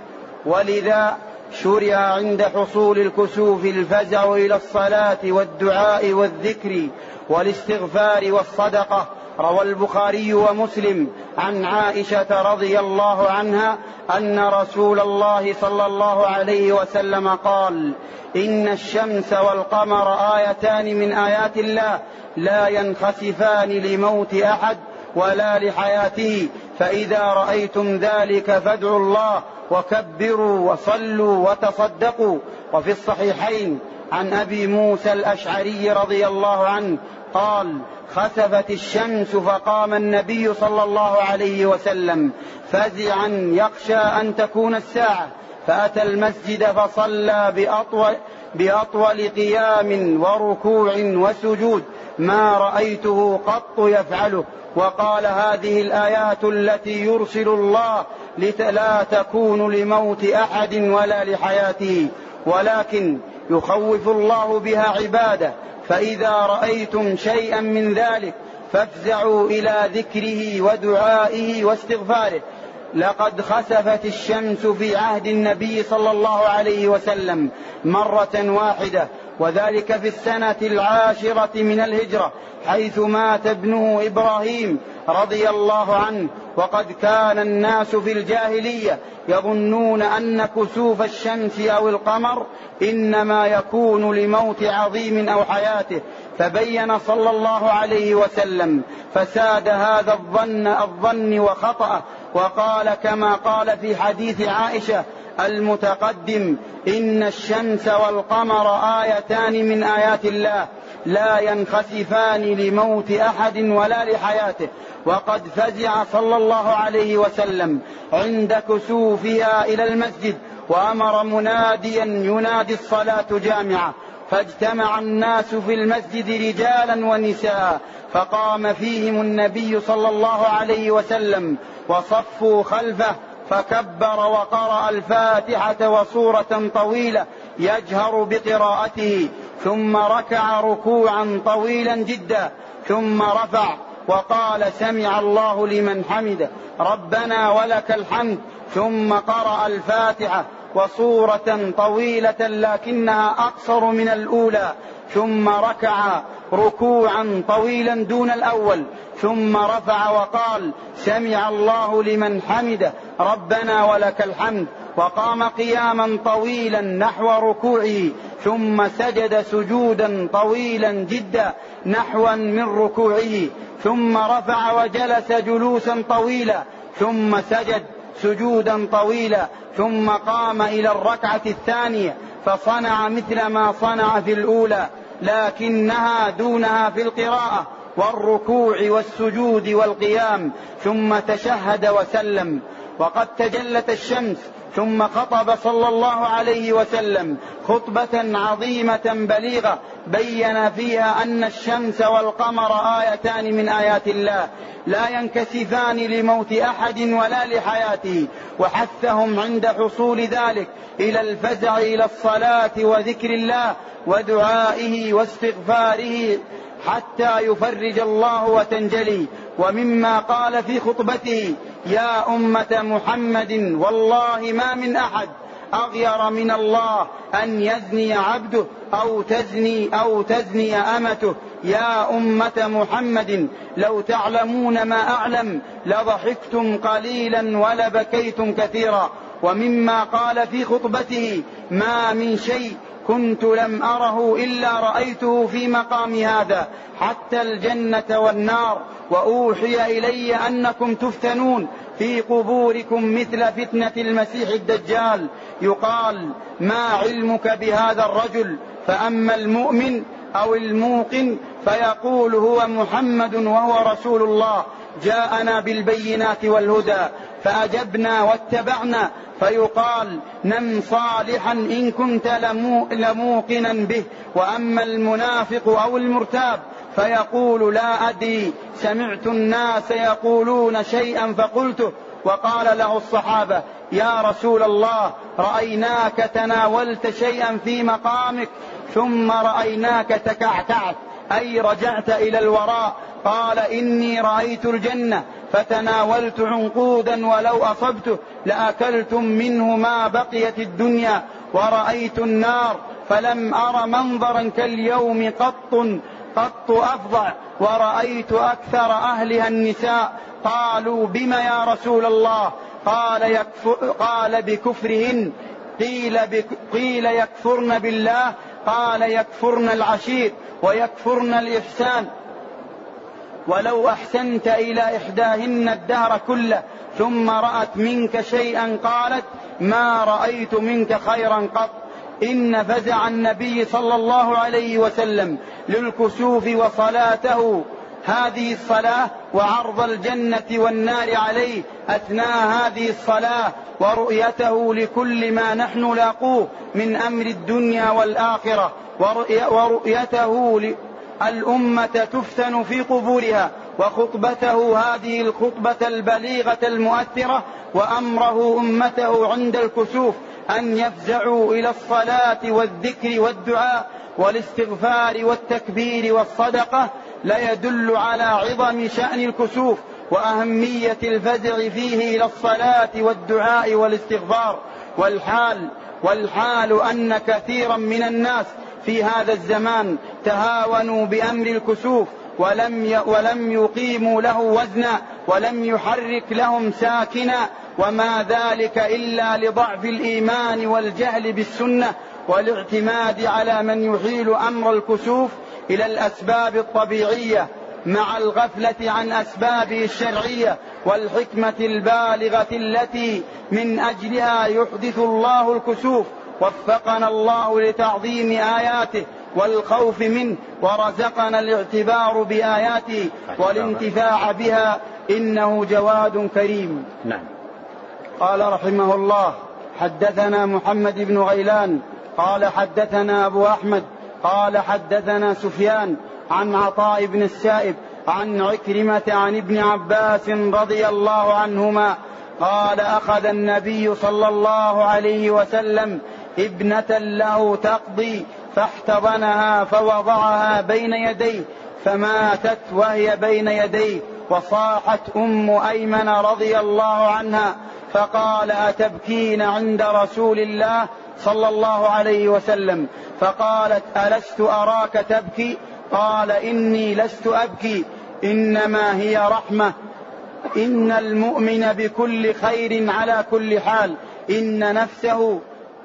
ولذا شرع عند حصول الكسوف الفزع إلى الصلاة والدعاء والذكر والاستغفار والصدقة. روى البخاري ومسلم عن عائشة رضي الله عنها أن رسول الله صلى الله عليه وسلم قال إن الشمس والقمر آيتان من آيات الله لا ينخسفان لموت أحد ولا لحياته فإذا رأيتم ذلك فادعوا الله وكبروا وصلوا وتصدقوا. وفي الصحيحين عن أبي موسى الأشعري رضي الله عنه قال خسفت الشمس فقام النبي صلى الله عليه وسلم فزعا يخشى أن تكون الساعة. فأتى المسجد فصلى بأطول, بأطول قيام وركوع وسجود. ما رأيته قط يفعله وقال هذه الآيات التي يرسل الله لا تكون لموت أحد ولا لحياته. ولكن يخوف الله بها عباده. فإذا رأيتم شيئا من ذلك فافزعوا إلى ذكره ودعائه واستغفاره. لقد خسفت الشمس في عهد النبي صلى الله عليه وسلم مرة واحدة وذلك في السنة العاشرة من الهجرة حيث مات ابنه إبراهيم رضي الله عنه وقد كان الناس في الجاهلية يظنون أن كسوف الشمس أو القمر إنما يكون لموت عظيم أو حياته. فبين صلى الله عليه وسلم فساد هذا الظن الظن وخطأه وقال كما قال في حديث عائشة المتقدم إن الشمس والقمر آيتان من آيات الله لا ينخسفان لموت أحد ولا لحياته. وقد فزع صلى الله عليه وسلم عند كسوفها إلى المسجد وأمر مناديا ينادي الصلاة جامعة. فاجتمع الناس في المسجد رجالا ونساء فقام فيهم النبي صلى الله عليه وسلم وصفوا خلفه فكبر وقرأ الفاتحة وصورة طويلة يجهر بقراءته ثم ركع ركوعا طويلا جدا ثم رفع وقال سمع الله لمن حمده ربنا ولك الحمد. ثم قرأ الفاتحة وصورة طويلة لكنها أقصر من الأولى ثم ركع ركوعا طويلا دون الأول ثم رفع وقال سمع الله لمن حمده ربنا ولك الحمد. وقام قياما طويلا نحو ركوعه ثم سجد سجودا طويلا جدا نحوا من ركوعه ثم رفع وجلس جلوسا طويلا ثم سجد سجودا طويلا ثم قام إلى الركعة الثانية فصنع مثل ما صنع في الأولى. لكنها دونها في القراءة والركوع والسجود والقيام ثم تشهد وسلم. وقد تجلت الشمس ثم خطب صلى الله عليه وسلم خطبة عظيمة بليغة بين فيها أن الشمس والقمر آيتان من آيات الله لا ينكسفان لموت أحد ولا لحياته وحثهم عند حصول ذلك إلى الفزع إلى الصلاة وذكر الله ودعائه واستغفاره حتى يفرج الله وتنجلي. ومما قال في خطبته يا أمة محمد والله ما من أحد أغير من الله أن يزني عبده أو تزني أو تزني أمته. يا أمة محمد لو تعلمون ما أعلم لضحكتم قليلا ولبكيتم كثيرا. ومما قال في خطبته ما من شيء كنت لم أره إلا رأيته في مقام هذا حتى الجنة والنار وأوحي إلي أنكم تفتنون في قبوركم مثل فتنة المسيح الدجال. يقال ما علمك بهذا الرجل؟ فأما المؤمن أو الموقن فيقول هو محمد وهو رسول الله. جاءنا بالبينات والهدى فأجبنا واتبعنا فيقال نم صالحا إن كنت لموقنا به. وأما المنافق أو المرتاب فيقول لا أدري. سمعت الناس يقولون شيئا فقلته. وقال له الصحابة يا رسول الله رأيناك تناولت شيئا في مقامك ثم رأيناك تكعكعت أي رجعت إلى الوراء. قال إني رأيت الجنة. فتناولت عنقودا ولو أصبته لأكلتم منه ما بقيت الدنيا ورأيت النار فلم أر منظرا كاليوم قط قط أفظع ورأيت أكثر أهلها النساء. قالوا بم يا رسول الله؟ قال, يكفر قال بكفرهن. قيل, بك قيل يكفرن بالله قال يكفرن العشير ويكفرن الإحسان. ولو أحسنت إلى إحداهن الدهر كله ثم رأت منك شيئا قالت ما رأيت منك خيرا قط. إن فزع النبي صلى الله عليه وسلم للكسوف وصلاته. هذه الصلاة وعرض الجنة والنار عليه أثناء هذه الصلاة ورؤيته لكل ما نحن لاقوه من أمر الدنيا والآخرة. ورؤيته الأمة تفتن في قبورها وخطبته هذه الخطبة البليغة المؤثرة وأمره أمته عند الكسوف أن يفزعوا إلى الصلاة والذكر والدعاء والاستغفار والتكبير والصدقة ليدل على عظم شأن الكسوف وأهمية الفزع فيه إلى الصلاة والدعاء والاستغفار. والحال والحال أن كثيرا من الناس في هذا الزمان تهاونوا بأمر الكسوف ولم ولم يقيموا له وزنا ولم يحرك لهم ساكنا وما ذلك إلا لضعف الإيمان والجهل بالسنة والاعتماد على من يحيل أمر الكسوف إلى الأسباب الطبيعية مع الغفلة عن أسبابه الشرعية والحكمة البالغة التي من أجلها يحدث الله الكسوف وفقنا الله لتعظيم آياته والخوف منه ورزقنا الاعتبار بآياته والانتفاع بها. إنه جواد كريم. نعم. قال رحمه الله حدثنا محمد بن غيلان. قال حدثنا أبو أحمد. قال حدثنا سفيان عن عطاء بن السائب عن عكرمة عن ابن عباس رضي الله عنهما قال أخذ النبي صلى الله عليه وسلم ابنة له تقضي فاحتضنها فوضعها بين يديه فماتت وهي بين يديه وصاحت أم أيمن رضي الله عنها فقال أتبكين عند رسول الله صلى الله عليه وسلم؟ فقالت ألست أراك تبكي؟ قال إني لست أبكي إنما هي رحمة. إن المؤمن بكل خير على كل حال إن نفسه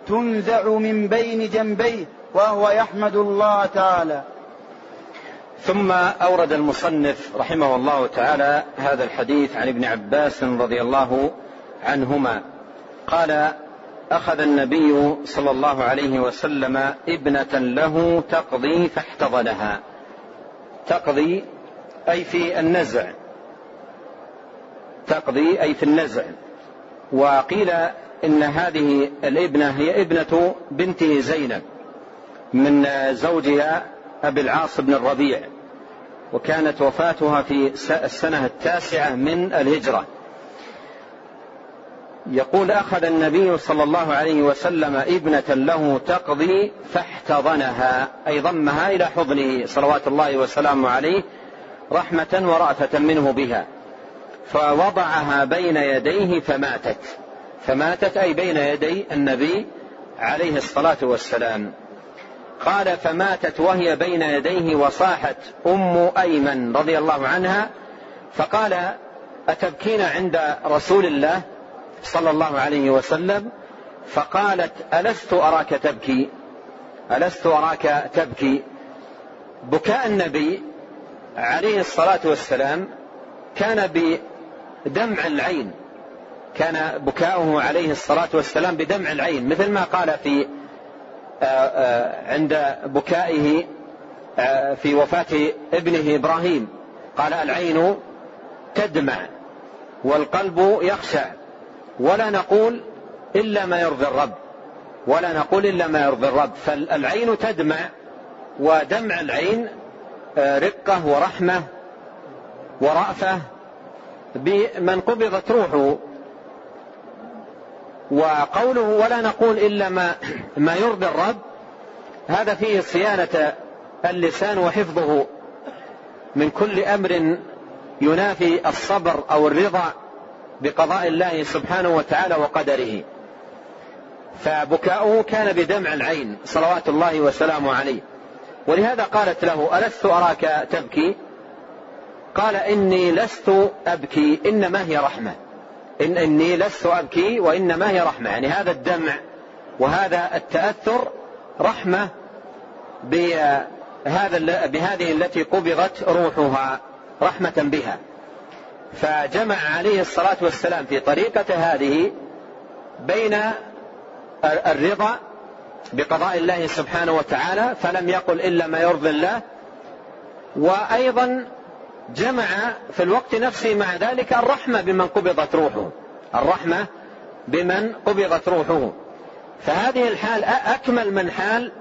تنزع من بين جنبيه وهو يحمد الله تعالى. ثم أورد المصنف رحمه الله تعالى هذا الحديث عن ابن عباس رضي الله عنهما. قال أخذ النبي صلى الله عليه وسلم ابنة له تقضي فاحتضنها. تقضي أي في النزع. تقضي أي في النزع. وقيل إن هذه الابنة هي ابنة بنته زينب من زوجها أبي العاص بن الربيع وكانت وفاتها في السنة التاسعة من الهجرة. يقول أخذ النبي صلى الله عليه وسلم ابنة له تقضي فاحتضنها أي ضمها إلى حضنه صلوات الله وسلامه عليه رحمة ورأفة منه بها فوضعها بين يديه فماتت. فماتت أي بين يدي النبي عليه الصلاة والسلام. قال فماتت وهي بين يديه وصاحت أم أيمن رضي الله عنها. فقال أتبكين عند رسول الله صلى الله عليه وسلم؟ فقالت ألست أراك تبكي؟ ألست أراك تبكي؟ بكاء النبي عليه الصلاة والسلام كان بدمع العين. كان بكاؤه عليه الصلاة والسلام بدمع العين مثل ما قال في آه، آه، عند بكائه آه، في وفاة ابنه إبراهيم قال العين تدمع والقلب يخشع ولا نقول إلا ما يرضي الرب ولا نقول إلا ما يرضي الرب فالعين تدمع ودمع العين رقة ورحمة ورأفة بمن قبضت روحه وقوله ولا نقول إلا ما, ما يرضي الرب هذا فيه صيانة اللسان وحفظه من كل أمر ينافي الصبر أو الرضا بقضاء الله سبحانه وتعالى وقدره. فبكاؤه كان بدمع العين صلوات الله وسلامه عليه. ولهذا قالت له ألست أراك تبكي؟ قال إني لست أبكي إنما هي رحمة. إن إني لست أبكي وإنما هي رحمة. يعني هذا الدمع وهذا التأثر رحمة بهذا بهذه التي قبضت روحها رحمة بها. فجمع عليه الصلاة والسلام في طريقة هذه بين الرضا بقضاء الله سبحانه وتعالى فلم يقل إلا ما يرضي الله وأيضا جمع في الوقت نفسه مع ذلك الرحمة بمن قبضت روحه. الرحمة بمن قبضت روحه. فهذه الحال أكمل من حال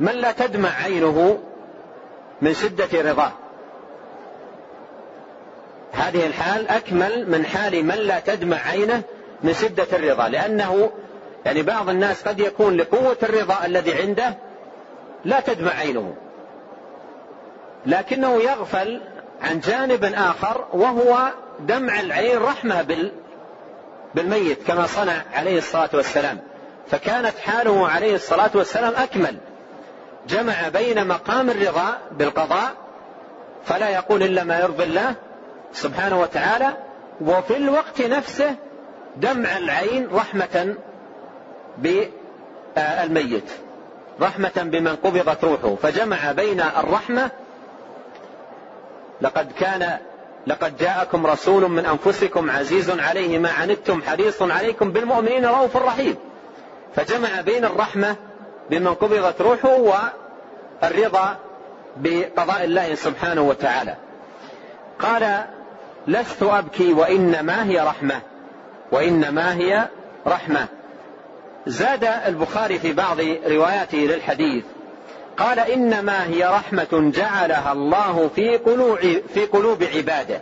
من لا تدمع عينه من شدة رضاه. هذه الحال أكمل من حال من لا تدمع عينه من شدة الرضا. لأنه يعني بعض الناس قد يكون لقوة الرضا الذي عنده لا تدمع عينه. لكنه يغفل عن جانب آخر وهو دمع العين رحمة بالميت كما صنع عليه الصلاة والسلام. فكانت حاله عليه الصلاة والسلام أكمل. جمع بين مقام الرضا بالقضاء فلا يقول إلا ما يرضي الله سبحانه وتعالى وفي الوقت نفسه دمع العين رحمة بالميت رحمة بمن قبضت روحه. فجمع بين الرحمة لقد كان لقد جاءكم رسول من أنفسكم عزيز عليه ما عنتم حريص عليكم بالمؤمنين رؤوف رحيم. فجمع بين الرحمة بمن قبضت روحه والرضا بقضاء الله سبحانه وتعالى. قال لست أبكي وإنما هي رحمة وإنما هي رحمة. زاد البخاري في بعض رواياته للحديث قال إنما هي رحمة جعلها الله في قلوب في قلوب عباده.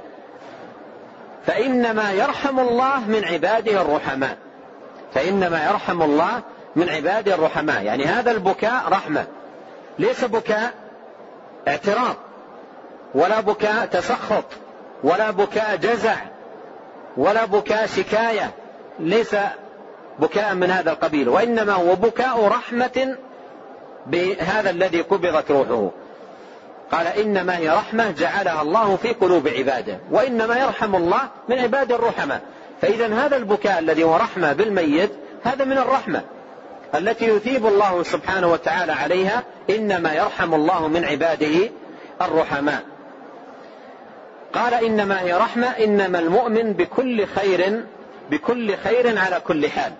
فإنما يرحم الله من عباده الرحماء. فإنما يرحم الله من عباده الرحماء. يعني هذا البكاء رحمة. ليس بكاء اعتراض ولا بكاء تسخط ولا بكاء جزع ولا بكاء شكاية. ليس بكاء من هذا القبيل. وإنما هو بكاء رحمة بهذا الذي قبضت روحه. قال إنما هي رحمة جعلها الله في قلوب عباده وإنما يرحم الله من عباد الرحمة. فإذا هذا البكاء الذي هو رحمة بالميت هذا من الرحمة التي يثيب الله سبحانه وتعالى عليها إنما يرحم الله من عباده الرحماء. قال إنما هي رحمة إنما المؤمن بكل خير بكل خير على كل حال.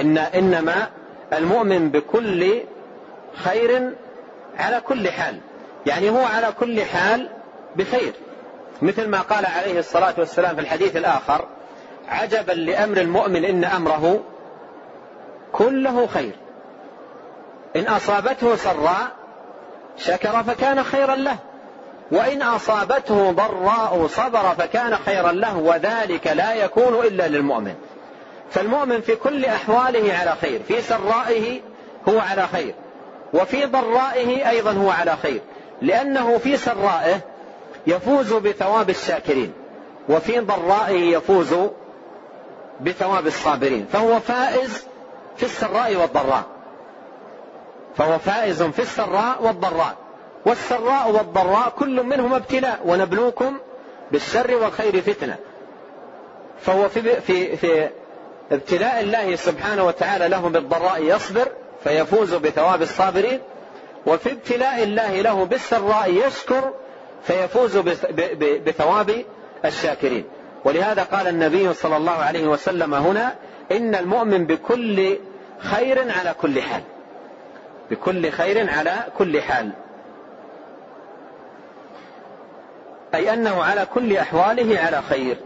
إن إنما المؤمن بكل خير على كل حال. يعني هو على كل حال بخير. مثل ما قال عليه الصلاة والسلام في الحديث الآخر عجبا لأمر المؤمن إن أمره كله خير. إن أصابته سراء شكر فكان خيرا له. وإن أصابته ضراء صبر فكان خيرا له وذلك لا يكون إلا للمؤمن. فالمؤمن في كل أحواله على خير في سرائه هو على خير. وفي ضرائه أيضا هو على خير لأنه في سرائه يفوز بثواب الشاكرين وفي ضرائه يفوز بثواب الصابرين فهو فائز في السراء والضراء. فهو فائز في السراء والضراء والسراء والضراء كل منهما ابتلاء ونبلوكم بالشر والخير فتنة. فهو في في في ابتلاء الله سبحانه وتعالى له بالضراء يصبر فيفوز بثواب الصابرين وفي ابتلاء الله له بالسراء يشكر فيفوز بثواب الشاكرين. ولهذا قال النبي صلى الله عليه وسلم هنا إن المؤمن بكل خير على كل حال. بكل خير على كل حال. أي أنه على كل أحواله على خير.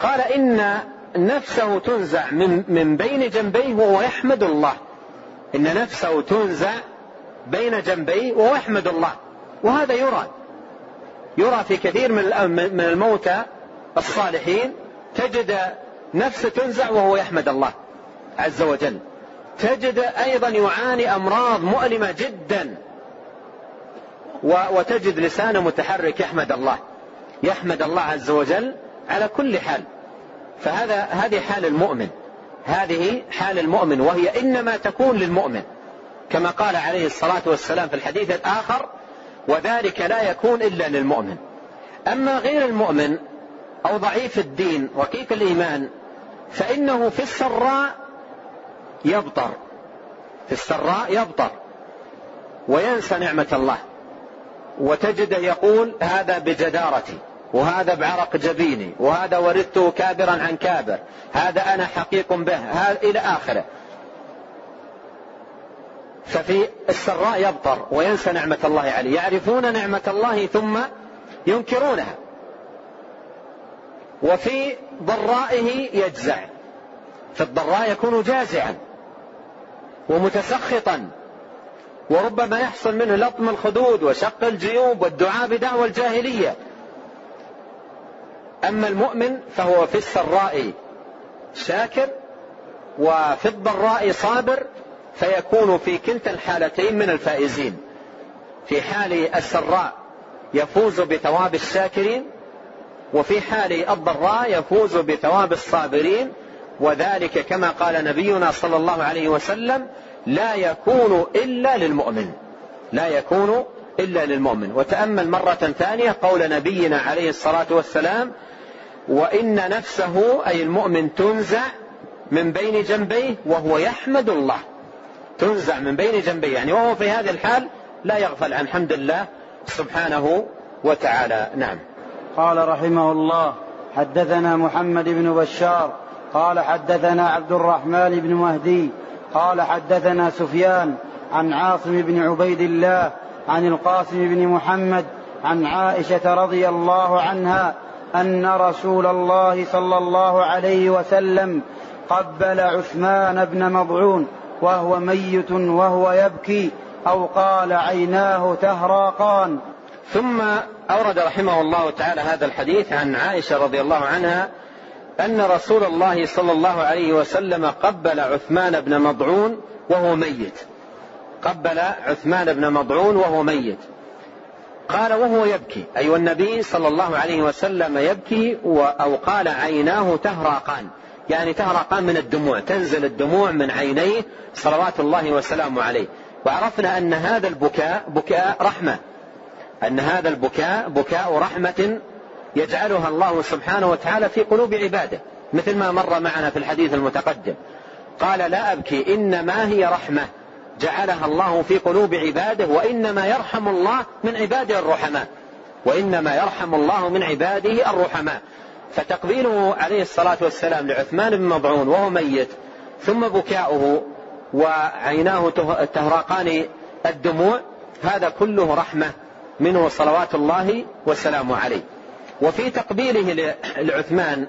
قال إن نفسه تنزع من, من بين جنبيه وهو يحمد الله. إن نفسه تنزع بين جنبيه وهو يحمد الله. وهذا يرى. يرى في كثير من الموتى الصالحين تجد نفسه تنزع وهو يحمد الله عز وجل. تجد أيضا يعاني أمراض مؤلمة جدا. وتجد لسانه متحرك يحمد الله. يحمد الله عز وجل على كل حال. فهذا هذه حال المؤمن. هذه حال المؤمن وهي إنما تكون للمؤمن. كما قال عليه الصلاة والسلام في الحديث الآخر وذلك لا يكون إلا للمؤمن. أما غير المؤمن أو ضعيف الدين رقيق الإيمان فإنه في السراء يبطر. في السراء يبطر. وينسى نعمة الله. وتجده يقول هذا بجدارتي. وهذا بعرق جبيني وهذا ورثته كابرا عن كابر هذا أنا حقيق به هذا إلى آخره. ففي السراء يبطر وينسى نعمة الله عليه. يعرفون نعمة الله ثم ينكرونها. وفي ضرائه يجزع. في الضراء يكون جازعا ومتسخطا. وربما يحصل منه لطم الخدود وشق الجيوب والدعاء بدعوى الجاهلية. أما المؤمن فهو في السراء شاكر وفي الضراء صابر فيكون في كلتا الحالتين من الفائزين. في حال السراء يفوز بثواب الشاكرين وفي حال الضراء يفوز بثواب الصابرين. وذلك كما قال نبينا صلى الله عليه وسلم لا يكون إلا للمؤمن لا يكون إلا للمؤمن. وتأمل مرة ثانية قول نبينا عليه الصلاة والسلام وإن نفسه أي المؤمن تنزع من بين جنبيه وهو يحمد الله. تنزع من بين جنبيه يعني وهو في هذه الحال لا يغفل عن حمد الله سبحانه وتعالى. نعم. قال رحمه الله حدثنا محمد بن بشار قال حدثنا عبد الرحمن بن مهدي قال حدثنا سفيان عن عاصم بن عبيد الله عن القاسم بن محمد عن عائشة رضي الله عنها أن رسول الله صلى الله عليه وسلم قبل عثمان بن مضعون وهو ميت وهو يبكي أو قال عيناه تهراقان. ثم أورد رحمه الله تعالى هذا الحديث عن عائشة رضي الله عنها أن رسول الله صلى الله عليه وسلم قبل عثمان بن مضعون وهو ميت. قبل عثمان بن مضعون وهو ميت. قال وهو يبكي. أي أيوة والنبي صلى الله عليه وسلم يبكي أو قال عيناه تهرقان يعني تهرقان من الدموع. تنزل الدموع من عينيه صلوات الله وسلامه عليه. وعرفنا أن هذا البكاء بكاء رحمة. أن هذا البكاء بكاء رحمة يجعلها الله سبحانه وتعالى في قلوب عباده. مثل ما مر معنا في الحديث المتقدم. قال لا أبكي إنما هي رحمة. جعلها الله في قلوب عباده وإنما يرحم الله من عباده الرحماء. وإنما يرحم الله من عباده الرحماء. فتقبيله عليه الصلاة والسلام لعثمان بن مضعون وهو ميت ثم بكاؤه وعيناه تهراقان الدموع هذا كله رحمة منه صلوات الله وسلامه عليه. وفي تقبيله لعثمان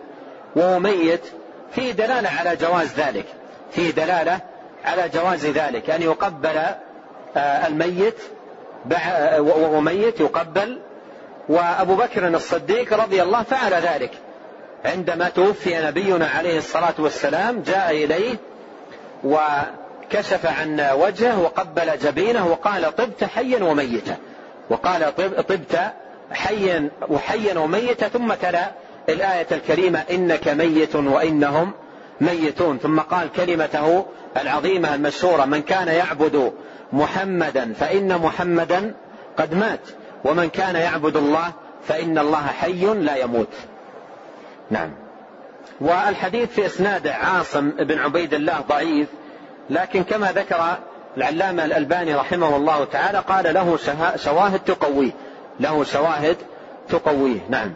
وهو ميت في دلالة على جواز ذلك. في دلالة على جواز ذلك أن يقبل آه، الميت وهو ميت يقبل وأبو بكر الصديق رضي الله فعل ذلك. عندما توفي نبينا عليه الصلاة والسلام جاء إليه وكشف عن وجهه وقبل جبينه وقال طبت حيا وميتا. وقال طبت حيا وحيا وميتا ثم تلا الآية الكريمة إنك ميت وإنهم ميتون. ثم قال كلمته العظيمة المشهورة من كان يعبد محمدا فإن محمدا قد مات ومن كان يعبد الله فإن الله حي لا يموت. نعم. والحديث في إسناد عاصم بن عبيد الله ضعيف لكن كما ذكر العلامة الألباني رحمه الله تعالى قال له شواهد تقويه له شواهد تقويه. نعم.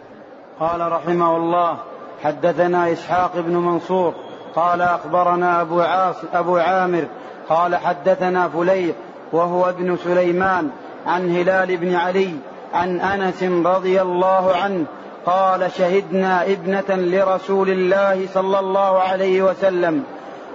قال رحمه الله حدثنا إسحاق بن منصور قال أخبرنا أبو, عاص أبو عامر قال حدثنا فليح وهو ابن سليمان عن هلال بن علي عن أنس رضي الله عنه قال شهدنا ابنة لرسول الله صلى الله عليه وسلم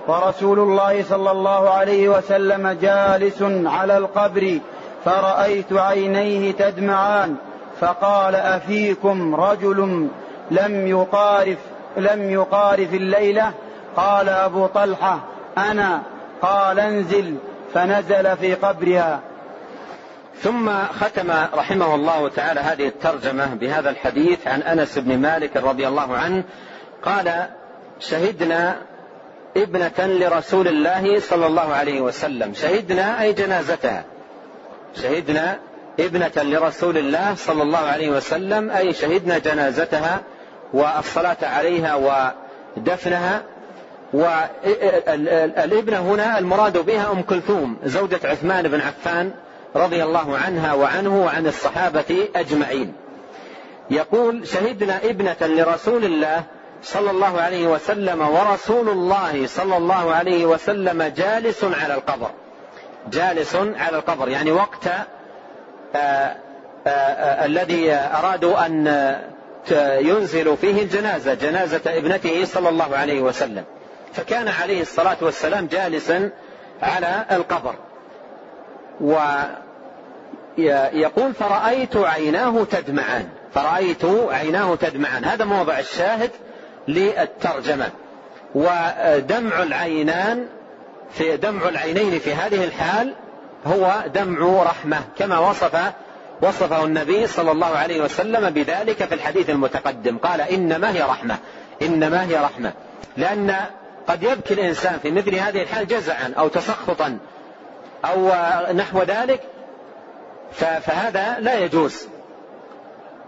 ورسول الله صلى الله عليه وسلم جالس على القبر فرأيت عينيه تدمعان فقال أفيكم رجل لم يقارف لم يقارف الليلة؟ قال أبو طلحة أنا. قال انزل فنزل في قبرها. ثم ختم رحمه الله تعالى هذه الترجمة بهذا الحديث عن أنس بن مالك رضي الله عنه. قال شهدنا ابنة لرسول الله صلى الله عليه وسلم. شهدنا أي جنازتها؟ شهدنا ابنة لرسول الله صلى الله عليه وسلم أي شهدنا جنازتها والصلاة عليها ودفنها. والابنة هنا المراد بها أم كلثوم زوجة عثمان بن عفان رضي الله عنها وعنه وعن الصحابة أجمعين. يقول شهدنا ابنة لرسول الله صلى الله عليه وسلم ورسول الله صلى الله عليه وسلم جالس على القبر. جالس على القبر يعني وقت آه، آآ آه، الذي أرادوا أن ينزل فيه الجنازة جنازة ابنته صلى الله عليه وسلم. فكان عليه الصلاة والسلام جالسا على القبر. ويقول فرأيت عيناه تدمعان. فرأيت عيناه تدمعان. هذا موضع الشاهد للترجمة. ودمع العينان في دمع العينين في هذه الحال هو دمع رحمة كما وصف وصفه النبي صلى الله عليه وسلم بذلك في الحديث المتقدم. قال إنما هي رحمة إنما هي رحمة. لأن قد يبكي الإنسان في مثل هذه الحال جزعا أو تسخطا أو نحو ذلك فهذا لا يجوز.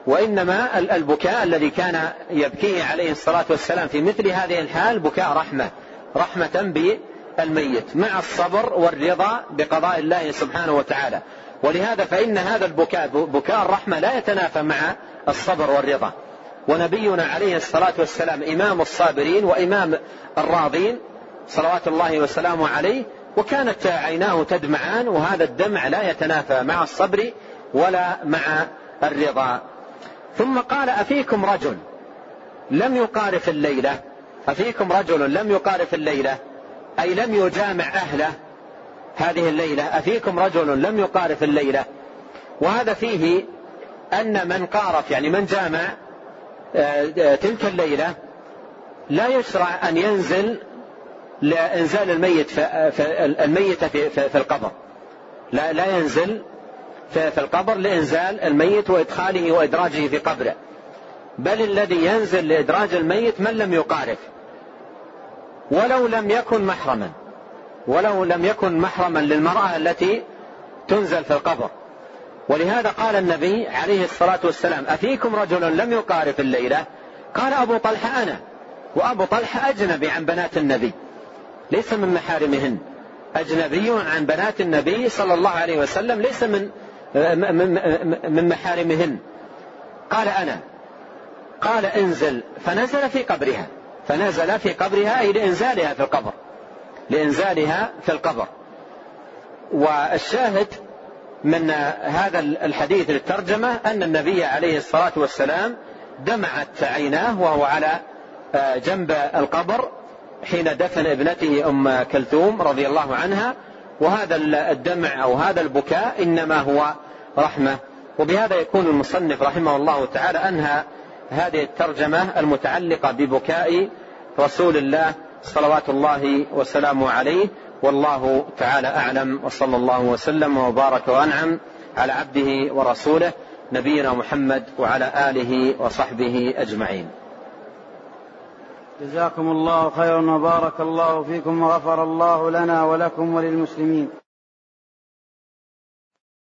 وإنما البكاء الذي كان يبكيه عليه الصلاة والسلام في مثل هذه الحال بكاء رحمة رحمة بالميت مع الصبر والرضا بقضاء الله سبحانه وتعالى. ولهذا فإن هذا البكاء بكاء الرحمة لا يتنافى مع الصبر والرضا. ونبينا عليه الصلاة والسلام إمام الصابرين وإمام الراضين صلوات الله وسلامه عليه وكانت عيناه تدمعان وهذا الدمع لا يتنافى مع الصبر ولا مع الرضا. ثم قال أفيكم رجل لم يقارف الليلة؟ أفيكم رجل لم يقارف الليلة؟ أي لم يجامع أهله هذه الليلة؟ أفيكم رجل لم يقارف الليلة؟ وهذا فيه أن من قارف يعني من جامع تلك الليلة لا يشرع أن ينزل لإنزال الميت في الميت في, في القبر. لا لا ينزل في القبر لإنزال الميت وإدخاله وإدراجه في قبره. بل الذي ينزل لإدراج الميت من لم يقارف ولو لم يكن محرما. ولو لم يكن محرما للمرأة التي تنزل في القبر. ولهذا قال النبي عليه الصلاة والسلام أفيكم رجل لم يقارف الليلة؟ قال أبو طلحة أنا وأبو طلحة أجنبي عن بنات النبي ليس من محارمهن. أجنبي عن بنات النبي صلى الله عليه وسلم ليس من من محارمهن. قال أنا قال انزل فنزل في قبرها. فنزل في قبرها أي لإنزالها في القبر. لإنزالها في القبر. والشاهد من هذا الحديث للترجمة أن النبي عليه الصلاة والسلام دمعت عيناه وهو على آه، جنب القبر حين دفن ابنته أم كلثوم رضي الله عنها. وهذا الدمع أو هذا البكاء إنما هو رحمة. وبهذا يكون المصنف رحمه الله تعالى أنهى هذه الترجمة المتعلقة ببكاء رسول الله صلوات الله وسلامه عليه. والله تعالى أعلم وصلى الله وسلم وبارك وأنعم على عبده ورسوله نبينا محمد وعلى آله وصحبه أجمعين. جزاكم الله خيرا وبارك الله فيكم وغفر الله لنا ولكم وللمسلمين.